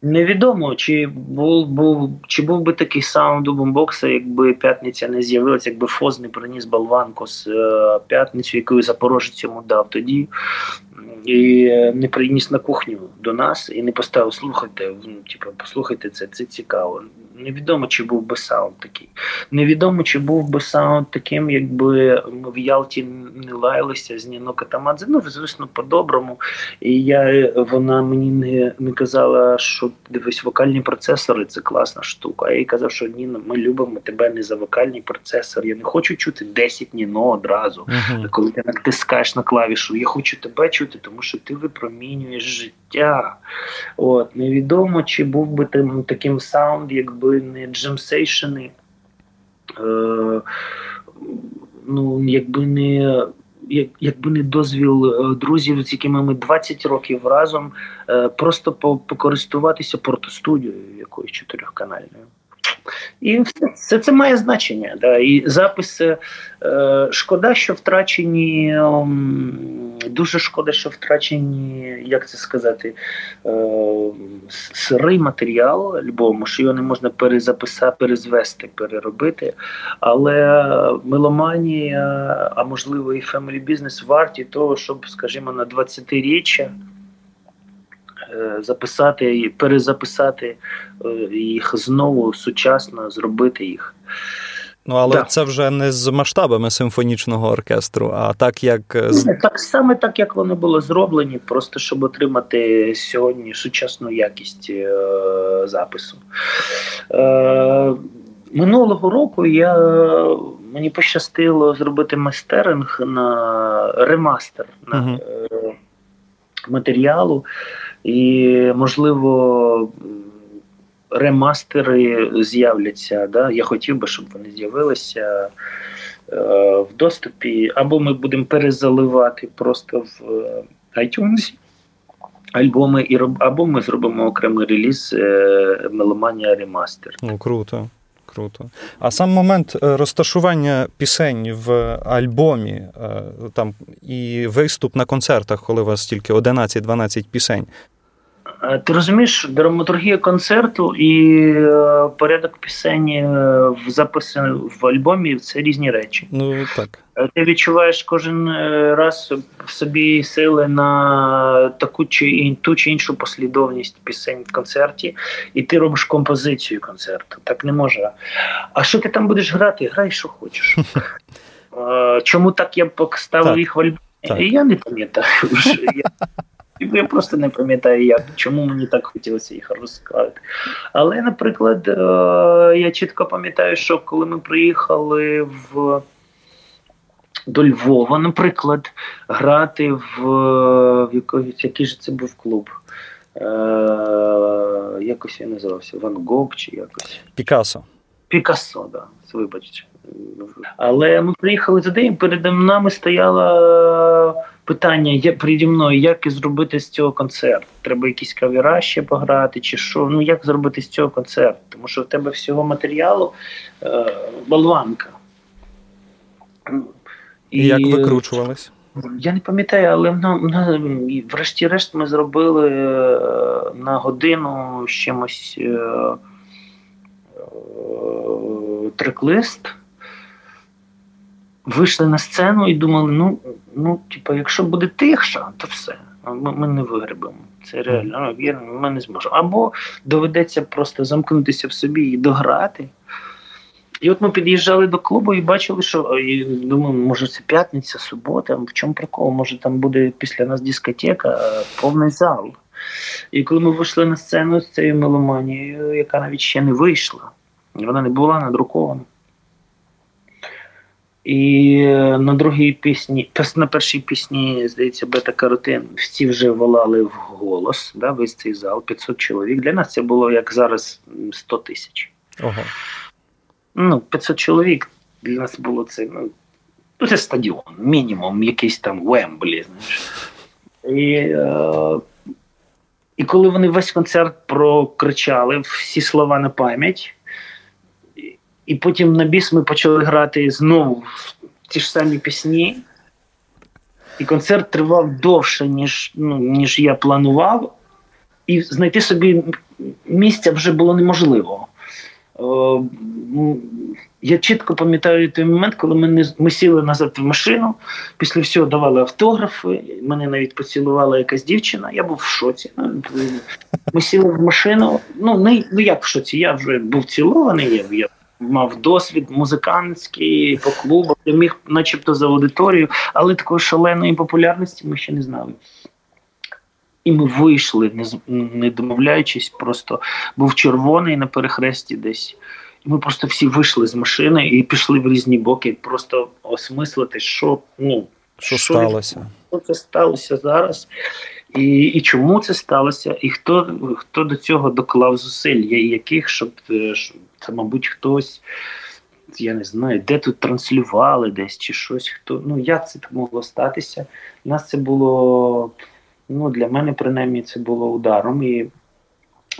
Невідомо, чи був був чи був би такий саунд у бомбокса, якби п'ятниця не з'явилася, якби Фоз не приніс болванку з е, п'ятницю, яку запорожець йому дав тоді, і не приніс на кухню до нас і не поставив слухайте. Ну, типу, послухайте це, це цікаво. Невідомо, чи був би саунд такий. Невідомо, чи був би саунд таким, якби ми в Ялті не лаялися з Ніно Катамадзе. Ну, звісно, по-доброму. І я вона мені не не казала, що дивись, вокальні процесори це класна штука. А я їй казав, що Ніно, ми любимо тебе не за вокальний процесор. Я не хочу чути 10 Ніно одразу. Uh-huh. Коли ти натискаєш на клавішу, я хочу тебе чути, тому що ти випромінюєш життя. От Невідомо, чи був би тим таким саунд, якби не джемсейшени. Е, ну, якби не якби не дозвіл е, друзів, з якими ми 20 років разом, е, просто покористуватися портостудією якоюсь чотирьохканальною. І все це має значення. Да. І записи е, шкода, що втрачені, е, дуже шкода, що втрачені, як це сказати, е, сирий матеріал альбому, що його не можна перезаписати, перезвести, переробити. Але меломанія, а можливо, і Family Business варті того, щоб, скажімо, на 20-річчя Е, записати і перезаписати е, їх знову сучасно, зробити їх. Ну, але да. це вже не з масштабами симфонічного оркестру, а так як так саме так, як вони були зроблені, просто щоб отримати сьогодні сучасну якість е, запису. Е, Минулого року я мені пощастило зробити мастеринг на ремастер на uh е, матеріалу. І, можливо, ремастери з'являться. Да? Я хотів би, щоб вони з'явилися е, в доступі, або ми будемо перезаливати просто в е, iTunes альбоми, і роб, або ми зробимо окремий реліз е, Меломанія Ремастер. Ну, круто. Круто. А сам момент е, розташування пісень в альбомі е, там і виступ на концертах, коли у вас тільки 11-12 пісень, ти розумієш, драматургія концерту і е, порядок пісень е, в записі в альбомі це різні речі. Ну так. Ти відчуваєш кожен раз в собі сили на таку чи ту чи іншу послідовність пісень в концерті, і ти робиш композицію концерту. Так не може. А що ти там будеш грати? Грай, що хочеш. Чому так я поставив їх в альбомі? Я не пам'ятаю. Я просто не пам'ятаю, як чому мені так хотілося їх розказати. Але, наприклад, е, я чітко пам'ятаю, що коли ми приїхали в. До Львова, наприклад, грати в, в якийсь, який ж це був клуб. Е, Якось я називався Ван Гог чи якось. Пікасо. Пікассо, так. Да, вибачте. Але ми приїхали за день, перед нами стояло питання є переді мною, як зробити з цього концерт. Треба якісь кавіра ще пограти, чи що. Ну як зробити з цього концерт? Тому що в тебе всього матеріалу е, болванка. І як викручувались? Я не пам'ятаю, але на, на, врешті-решт ми зробили е, на годину з чимось е, е, треклист вийшли на сцену і думали, ну, ну типа, якщо буде тихша, то все. Ми, ми не вигребемо. Це реально, ну, я, ми не зможемо. Або доведеться просто замкнутися в собі і дограти. І от ми під'їжджали до клубу і бачили, що і думаю, може це п'ятниця, субота, в чому прикол? Може там буде після нас дискотека, повний зал. І коли ми вийшли на сцену з цією меломанією, яка навіть ще не вийшла, вона не була надрукована. І на другій пісні, на першій пісні, здається, бета каротин всі вже волали в голос, да, весь цей зал, 500 чоловік. Для нас це було як зараз 100 тисяч. Ого. Ну, 500 чоловік для нас було це. Ну, ну це стадіон, мінімум, якийсь там Вемблі. знаєш. І е, і коли вони весь концерт прокричали всі слова на пам'ять. І потім на біс ми почали грати знову ті ж самі пісні. І концерт тривав довше, ніж ну, ніж я планував, і знайти собі місця вже було неможливо. О, я чітко пам'ятаю той момент, коли ми не, ми сіли назад в машину, після всього давали автографи, мене навіть поцілувала якась дівчина, я був в шоці. Ми сіли в машину. Ну, не, ну як в шоці, я вже був цілований, я, я мав досвід музикантський по клубах, я міг, начебто, за аудиторію, але такої шаленої популярності ми ще не знали. І ми вийшли, не не домовляючись, просто був червоний на перехресті десь. І ми просто всі вийшли з машини і пішли в різні боки, просто осмислити, що ну, що, що сталося. Що це сталося зараз, і і чому це сталося, і хто хто до цього доклав зусиль, яких, щоб, щоб це, мабуть, хтось я не знаю, де тут транслювали десь чи щось. Хто ну як це могло статися? У нас це було ну для мене принаймні це було ударом і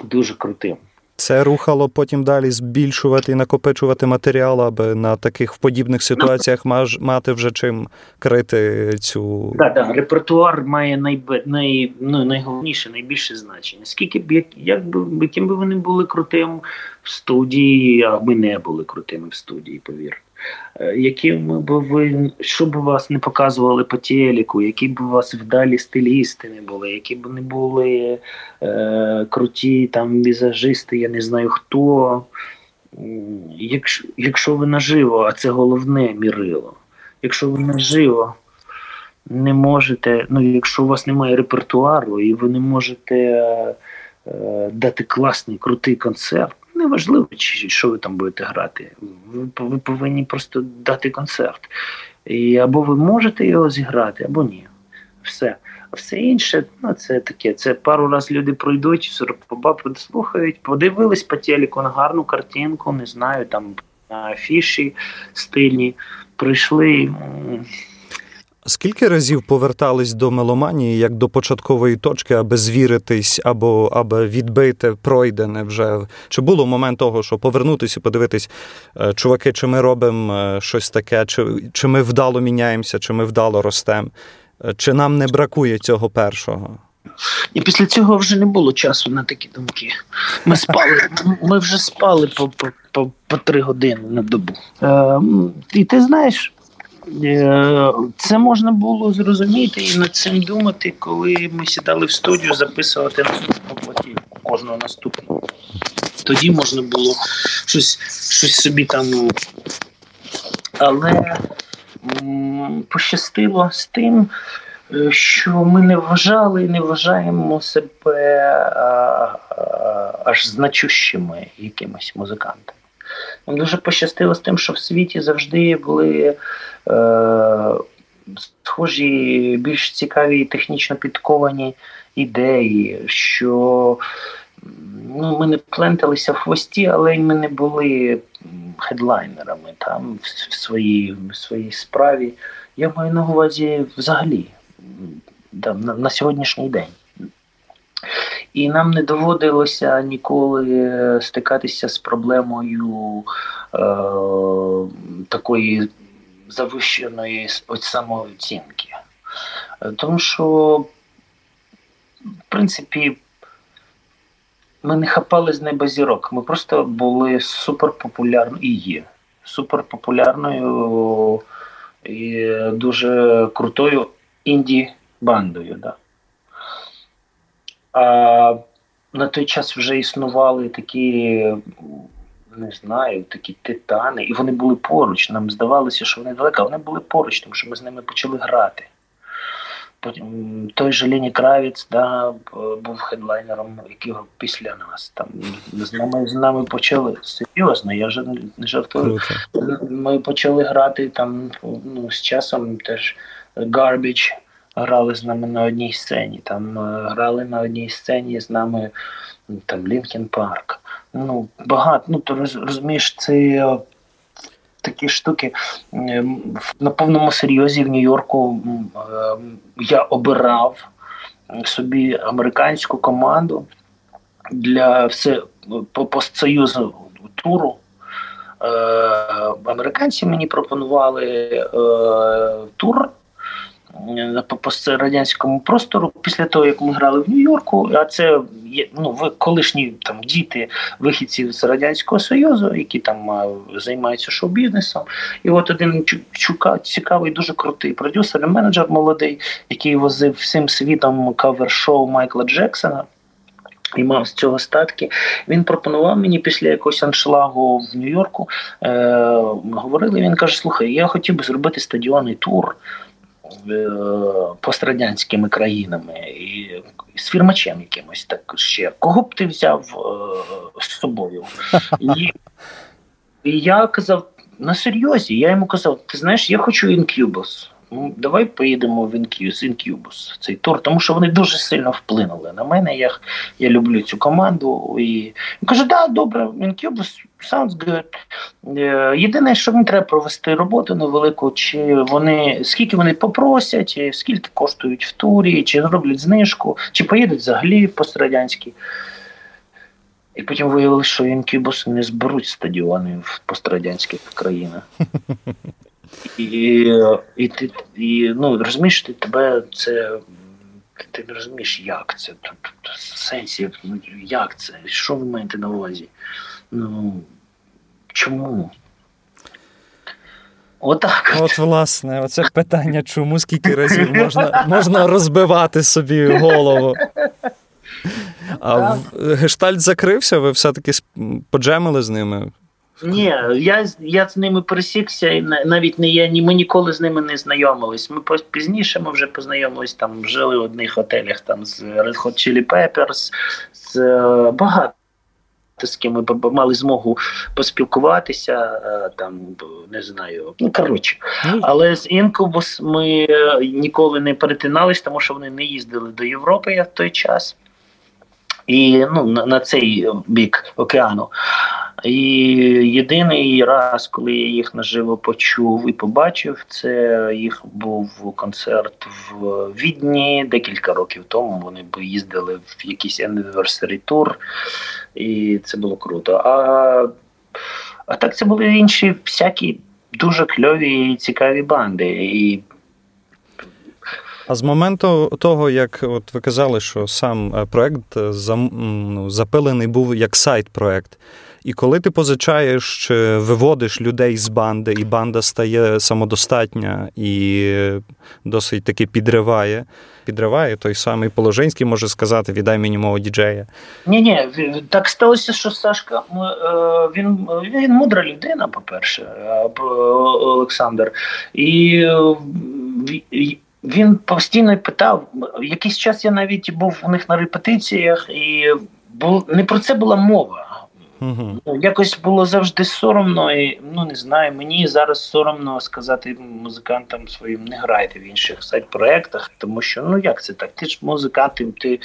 дуже крутим. Це рухало потім далі збільшувати і накопичувати матеріал, аби на таких в подібних ситуаціях маж, мати вже чим крити цю. Так, так, репертуар має найбе, най, ну, найголовніше, найбільше значення. Скільки б як, як би, яким би вони були крутим в студії, а ми не були крутими в студії, повір. Е, яким би ви, що б вас не показували по телеку, які б у вас вдалі стилісти не були, які б не були е, круті там візажисти, я не знаю хто. Якщо якщо ви наживо, а це головне мірило, якщо ви наживо не можете, ну якщо у вас немає репертуару і ви не можете е, дати класний крутий концерт, неважливо, чи що ви там будете грати. Ви, ви повинні просто дати концерт. І Або ви можете його зіграти, або ні. Все. А все інше, ну це таке. Це пару раз люди пройдуть, послухають, подивились по телеку на гарну картинку, не знаю, там на афіші стильні, прийшли. Скільки разів повертались до меломанії як до початкової точки, аби звіритись або аби відбити пройдене вже? Чи було момент того, що повернутися і подивитись, е, чуваки, чи ми робимо е, щось таке, чи чи ми вдало міняємося, чи ми вдало ростемо, е, чи нам не бракує цього першого? І після цього вже не було часу на такі думки. Ми спали, ми вже спали по по, по, по три години на добу. Е, І ти знаєш. Е, це можна було зрозуміти і над цим думати, коли ми сідали в студію записувати наступну платівку, кожного наступного. Тоді можна було щось щось собі там. Але м- пощастило з тим, е, що ми не вважали і не вважаємо себе а, а, аж значущими якимись музикантами. Нам дуже пощастило з тим, що в світі завжди були е, схожі, більш цікаві і технічно підковані ідеї, що ну, ми не пленталися в хвості, але ми не були хедлайнерами там в своїй в своїй справі. Я маю на увазі взагалі да, на, на сьогоднішній день. І нам не доводилося ніколи стикатися з проблемою е, такої завищеної самооцінки. Е, тому що, в принципі, ми не хапали з неба зірок. Ми просто були суперпопулярною і є суперпопулярною і дуже крутою інді-бандою. Да. А на той час вже існували такі, не знаю, такі титани, і вони були поруч. Нам здавалося, що вони далеко, а вони були поруч, тому що ми з ними почали грати. Потім той же Лені Кравіц да, був хедлайнером, який після нас. Там з нами з нами почали серйозно, я вже не жартую. Ми почали грати там ну, з часом теж Garbage грали з нами на одній сцені. Там е, грали на одній сцені з нами там Лінкен Парк. Ну, багато, ну то розумієш, це е, такі штуки. На повному серйозі в Нью-Йорку е, я обирав собі американську команду для все по постсоюзу туру. Американці мені пропонували тур по пострадянському простору після того, як ми грали в Нью-Йорку. А це ну, колишні там діти вихідців з радянського союзу, які там займаються шоу-бізнесом. І от один чука цікавий, дуже крутий продюсер, і менеджер молодий, який возив всім світом кавер-шоу Майкла Джексона. І мав з цього статки. Він пропонував мені після якогось аншлагу в Нью-Йорку. Е, Говорили, він каже: Слухай, я хотів би зробити стадіонний тур. Е, пострадянськими країнами і з фірмачем якимось так ще. Кого б ти взяв е, з собою? І, [laughs] і я казав на серйозі, я йому казав: ти знаєш, я хочу. Ну, Давай поїдемо в Incubus, Incubus, цей тур, тому що вони дуже сильно вплинули на мене. Я я люблю цю команду. І він каже, да, добре, Incubus, sounds good. Е, єдине, що мені треба провести роботу невелику, чи вони скільки вони попросять, скільки коштують в турі, чи зроблять знижку, чи поїдуть взагалі пострадянські. І потім виявилося, що інкібуси не зберуть стадіони в пострадянських країнах. І і, ти і, ну, розумієш, ти тебе це. Ти не розумієш, як це? Тут, тут сенсі, як це? Що ви маєте на увазі? Ну чому? Отак. От, власне, оце питання, чому скільки разів можна можна розбивати собі голову. А гештальт закрився, ви все-таки поджемили з ними? Ні, я я з ними пересікся, і навіть не я, ні ми ніколи з ними не знайомились. Ми пізніше ми вже познайомились, там жили в одних готелях там з Red Hot Chili Peppers, з е, багато з ким ми мали змогу поспілкуватися, е, там не знаю. Ну коротше, ну. але з Інкубус ми е, ніколи не перетинались, тому що вони не їздили до Європи в той час. І ну, на, на цей бік океану. І єдиний раз, коли я їх наживо почув і побачив, це їх був концерт в Відні декілька років тому. Вони б їздили в якийсь anniversary тур, і це було круто. А а так це були інші всякі дуже кльові і цікаві банди. І а з моменту того, як от ви казали, що сам е, проект е, ну, запилений був як сайт-проект. І коли ти позичаєш чи виводиш людей з банди, і банда стає самодостатня і досить таки підриває, підриває той самий Положинський може сказати: віддай мені мого діджея. Ні, ні, так сталося, що Сашка е, він він мудра людина, по-перше, Олександр. І він постійно питав, якийсь час я навіть був у них на репетиціях, і не про це була мова. Угу. Якось було завжди соромно, і ну не знаю, мені зараз соромно сказати музикантам своїм не грайте в інших сайт-проектах, тому що ну як це так? Ти ж музикант, ти,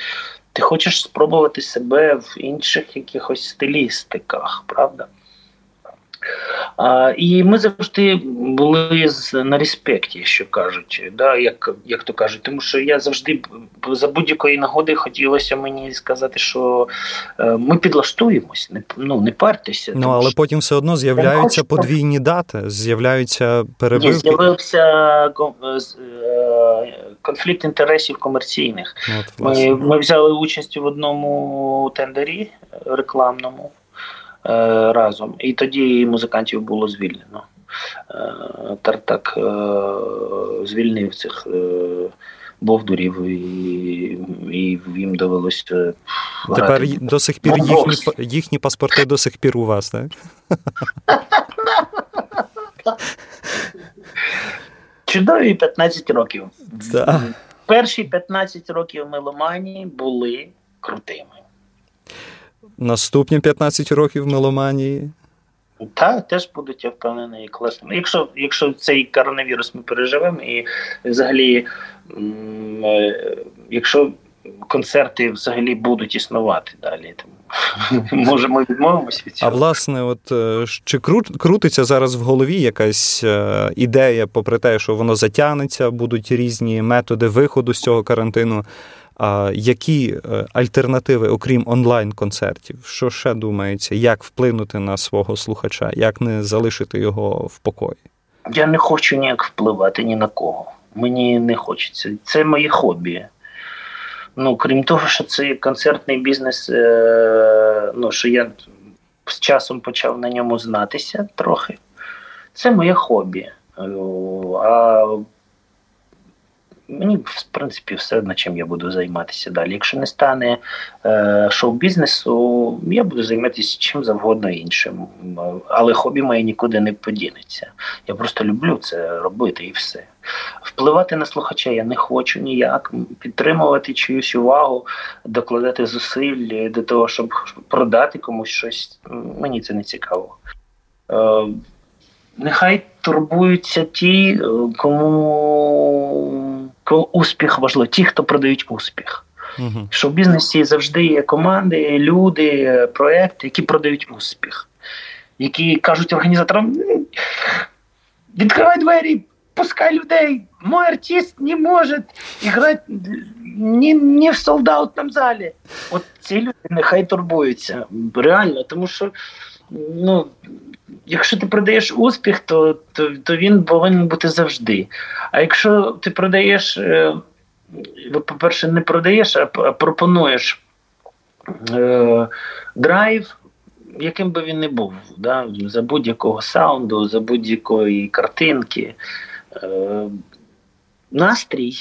ти хочеш спробувати себе в інших якихось стилістиках, правда? А, І ми завжди були на респекті, що кажуть, да, як як то кажуть, тому що я завжди за будь-якої нагоди хотілося мені сказати, що е, ми підлаштуємось, не ну не партеся. Ну але що... потім все одно з'являються подвійні дати, з'являються перебивки. Ні, З'явився е, е, конфлікт інтересів комерційних. От, ми, ми взяли участь в одному тендері рекламному. Е, разом. І тоді музикантів було звільнено. Е, Тартак е, звільнив цих бовдурів, і і їм довелося. Тепер до сих пір їхні їхні паспорти до сих пір у вас, так? Чудові 15 років. Да. Перші 15 років меломанії були крутими наступні 15 років меломанії? Так, теж будуть, я впевнений, класно. Якщо якщо цей коронавірус ми переживемо, і взагалі, е, якщо концерти взагалі будуть існувати далі, то [laughs] може ми відмовимося від цього. А власне, от е, чи крутиться зараз в голові якась е, ідея, попри те, що воно затягнеться, будуть різні методи виходу з цього карантину. А які е, альтернативи, окрім онлайн-концертів, що ще думається, як вплинути на свого слухача, як не залишити його в покої? Я не хочу ніяк впливати ні на кого. Мені не хочеться. Це моє хобі. Ну, крім того, що це концертний бізнес, е, ну що я з часом почав на ньому знатися трохи. Це моє хобі. А Мені, в принципі, все одно чим я буду займатися далі. Якщо не стане е, шоу-бізнесу, я буду займатися чим завгодно іншим. Але хобі моє нікуди не подінеться. Я просто люблю це робити і все. Впливати на слухача я не хочу ніяк. Підтримувати чиюсь увагу, докладати зусиль до того, щоб продати комусь щось. Мені це не цікаво. Е, Нехай турбуються ті, кому успіх важливий, ті, хто продають успіх. Угу. Що в бізнесі завжди є команди, люди, проекти, які продають успіх. які кажуть організаторам: відкривай двері, пускай людей, мой артист не може грати ні, ні в солдатному залі. От ці люди нехай турбуються. Реально, тому що. Ну, якщо ти продаєш успіх, то то, то він повинен бути завжди. А якщо ти продаєш, е, по-перше, не продаєш, а пропонуєш е, драйв, яким би він не був, да, за будь-якого саунду, за будь-якої картинки, е, настрій,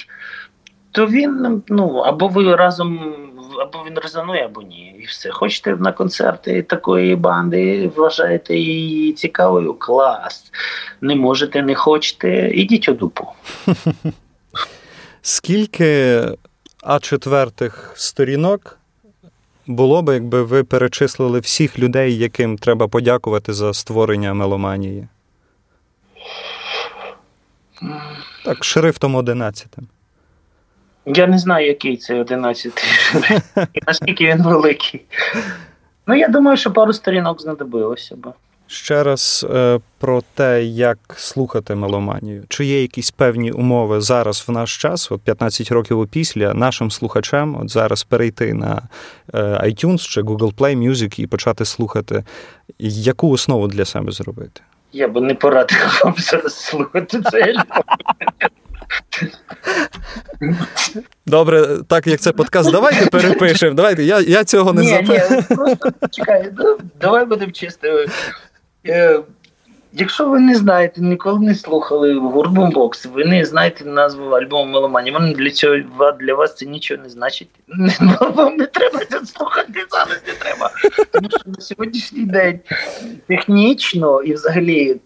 то він ну, або ви разом або він резонує, або ні. І все. Хочете на концерти такої банди, вважаєте її цікавою? Клас. Не можете, не хочете, ідіть у дупу. [laughs] Скільки а четвертих сторінок було б, якби ви перечислили всіх людей, яким треба подякувати за створення меломанії? Так, шрифтом одинадцятим. Я не знаю, який це 11 і наскільки він великий. Ну, я думаю, що пару сторінок знадобилося б. Ще раз е, про те, як слухати меломанію. Чи є якісь певні умови зараз в наш час, от 15 років опісля, нашим слухачам от зараз перейти на е, iTunes чи Google Play Music і почати слухати, яку основу для себе зробити? Я би не порадив вам зараз слухати цей альбом. Добре, так як це подкаст, давайте перепишемо. Давайте, я я цього не запитаю. Просто чекай, ну, давай будемо чисто. Е, якщо ви не знаєте, ніколи не слухали гурт ви не знаєте назву альбому Меломані, воно для цього для вас це нічого не значить. Вам не треба це слухати, зараз не треба. Тому що на сьогоднішній день технічно і взагалі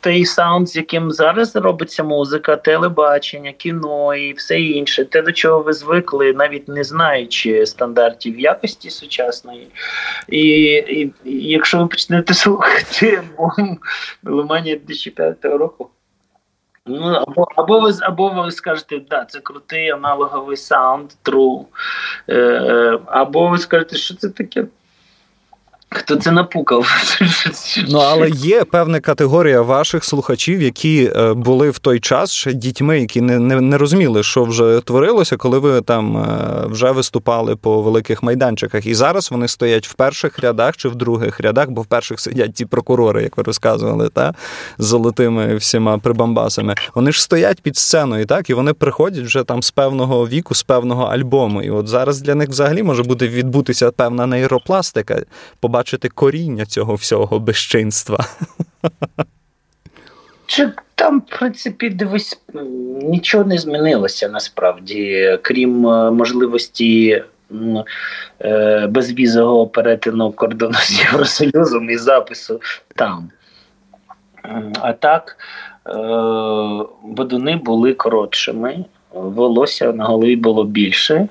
той саунд, з яким зараз робиться музика, телебачення, кіно і все інше, те, до чого ви звикли, навіть не знаючи стандартів якості сучасної. І, і, і якщо ви почнете слухати Меломанія 2005 року. Ну, Або або, ви або ви скажете, да, це крутий аналоговий саунд, true. Е, Або ви скажете, що це таке Хто це напукав? [laughs] Ну, але є певна категорія ваших слухачів, які е, були в той час ще дітьми, які не не, не розуміли, що вже творилося, коли ви там е, вже виступали по великих майданчиках. І зараз вони стоять в перших рядах чи в других рядах, бо в перших сидять ті прокурори, як ви розказували, та з золотими всіма прибамбасами. Вони ж стоять під сценою, так і вони приходять вже там з певного віку, з певного альбому. І от зараз для них взагалі може бути відбутися певна нейропластика побачити коріння цього всього безчинства. Чи там, в принципі, дивись, нічого не змінилося насправді, крім е, можливості е, безвізового перетину кордону з Євросоюзом і запису там. А так, бодуни е, були коротшими, волосся на голові було більше.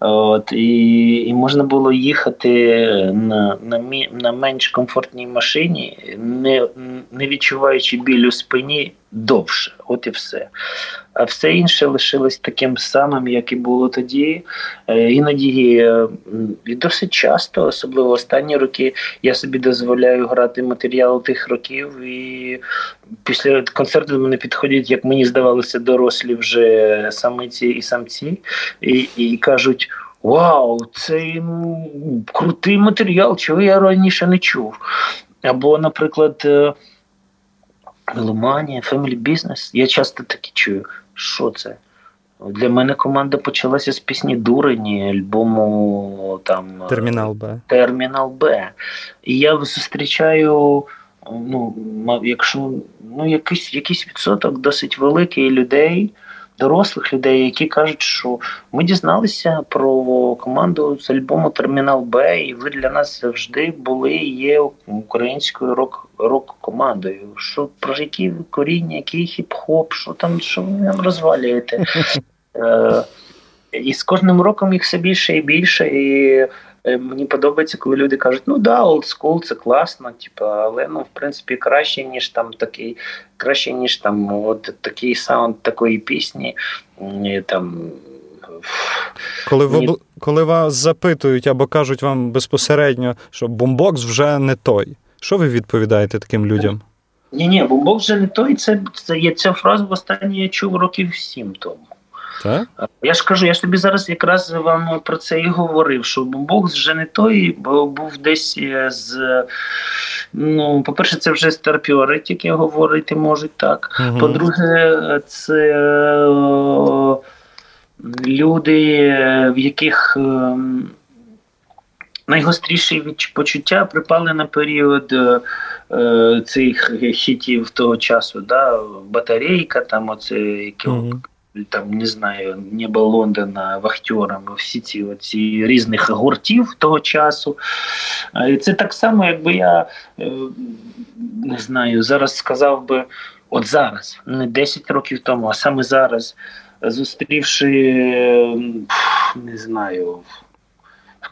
От, І і можна було їхати на на, на менш комфортній машині, не не відчуваючи біль у спині довше. От і все. А все інше лишилось таким самим, як і було тоді. Е, іноді е, і досить часто, особливо останні роки, я собі дозволяю грати матеріал тих років. І після концерту до мене підходять, як мені здавалося, дорослі вже самиці і самці, і, і кажуть. Вау, це крутий матеріал, чого я раніше не чув. Або, наприклад, Меломанія, фемілі бізнес. Я часто такі чую, що це? Для мене команда почалася з пісні Дурені, альбому там Термінал Б. Термінал Б. І я зустрічаю, ну, якщо ну, якийсь якийсь відсоток досить великий людей дорослих людей, які кажуть, що ми дізналися про команду з альбому Термінал Б, і ви для нас завжди були і є українською рок рок командою. Що про які коріння, який хіп-хоп, що там, що ви нам розвалюєте? [laughs] Е, і з кожним роком їх все більше і більше. І мені подобається, коли люди кажуть, ну да, олдскул, це класно, типу, але ну, в принципі, краще, ніж там такий, краще, ніж там от такий саунд такої пісні. І, там, коли ви, коли вас запитують або кажуть вам безпосередньо, що бомбокс вже не той. Що ви відповідаєте таким людям? Ні, ні, бо Бог вже не той. Це це є ця фраза в останній я чув років сім тому. Так? Я ж кажу, я ж тобі зараз якраз вам про це і говорив, що Бог вже не той, бо був десь е, з. Ну, по-перше, це вже старпіори, тільки говорити можуть так. Угу. По-друге, це о, люди, в яких. Ем, найгостріші почуття припали на період е, цих хітів того часу, да, батарейка, там оце які. Mm-hmm. Там не знаю, небо Лондона вахтерами, всі ці оці різних гуртів того часу. І це так само, якби я е, не знаю, зараз сказав би, от зараз, не 10 років тому, а саме зараз, зустрівши, не знаю,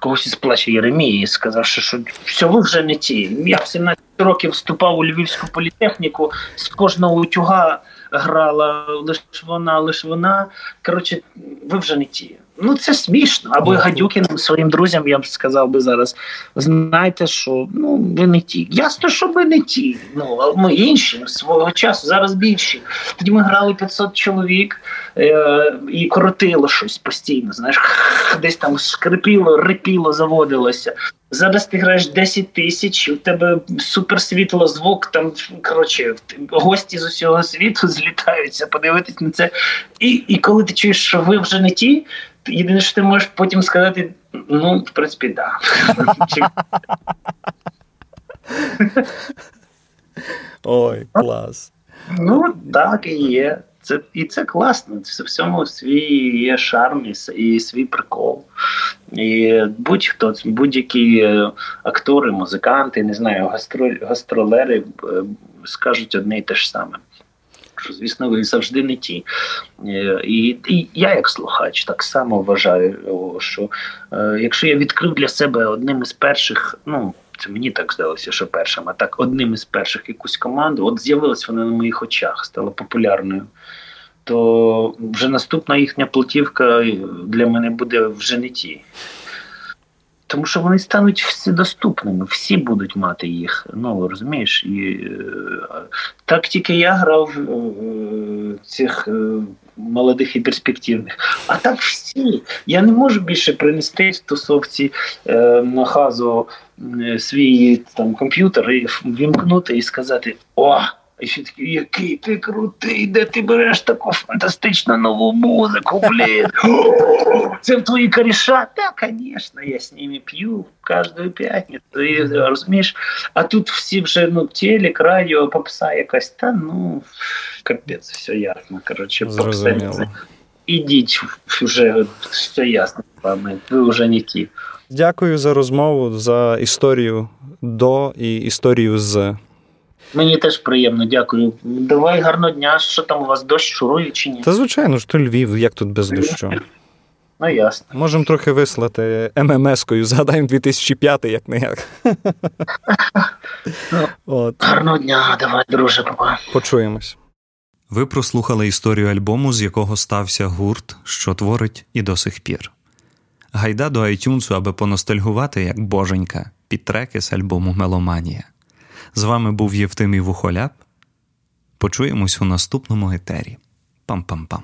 когось із плаче Єремії, сказав, що, що все, ви вже не ті. Я в 17 років вступав у Львівську політехніку, з кожного утюга грала лише вона, лише вона. Коротше, ви вже не ті. Ну це смішно. Або Гадюкіним своїм друзям я б сказав би зараз. Знаєте, що ну ви не ті. Ясно, що ви не ті. Ну ми інші свого часу зараз більші. Тоді ми грали 500 чоловік е- і коротило щось постійно. Знаєш, [laughs] десь там скрипіло, рипіло, заводилося. Зараз ти граєш 10 тисяч, у тебе суперсвітло, звук, там коротше, гості з усього світу [laughs] злітаються, подивитись на це. І і коли ти чуєш, що ви вже не ті, єдине, що ти можеш потім сказати, ну, в принципі, так. Да. Ой, клас. Ну, так і є. Це І це класно. Це в всьому свій є шарм і свій прикол. І будь-хто, будь-які е, актори, музиканти, не знаю, гастролери е, скажуть одне і те ж саме. Що, звісно, ви завжди не ті. Е, і і я, як слухач, так само вважаю, що е, якщо я відкрив для себе одним із перших, ну це мені так здалося, що першим, а так одним із перших якусь команду, от з'явилась вона на моїх очах, стала популярною. То вже наступна їхня платівка для мене буде вже не ті. Тому що вони стануть всі доступними, всі будуть мати їх. Ну розумієш, і е, так тільки я грав е, цих е, молодих і перспективних. А так всі. Я не можу більше принести в тусовці на хазу свій там комп'ютер і вімкнути і сказати: О! І всі такі, який ти крутий, де ти береш таку фантастичну нову музику, блін. Це в твої коріша? Так, звісно, я з ними п'ю кожну п'ятницю. І, розумієш? А тут всі вже ну, телек, радіо, попса якась, та ну капець, все ясно. Коротше, попса. Ідіть вже все ясно з вами, ви вже не ті. Дякую за розмову, за історію до і історію з. Мені теж приємно, дякую. Давай гарного дня. Що там у вас дощ шурує чи ні? Та звичайно ж, то Львів, як тут без дощу. Ну, ясно. Можемо трохи вислати ММС-кою, згадаємо 2005 як не як. Ну, гарного дня, давай, друже, папа. Почуємось. Ви прослухали історію альбому, з якого стався гурт, що творить і до сих пір. Гайда до iTunes, аби поностальгувати, як боженька, під треки з альбому Меломанія. З вами був Євтимій Вухоляп. Почуємось у наступному етері. Пам-пам-пам.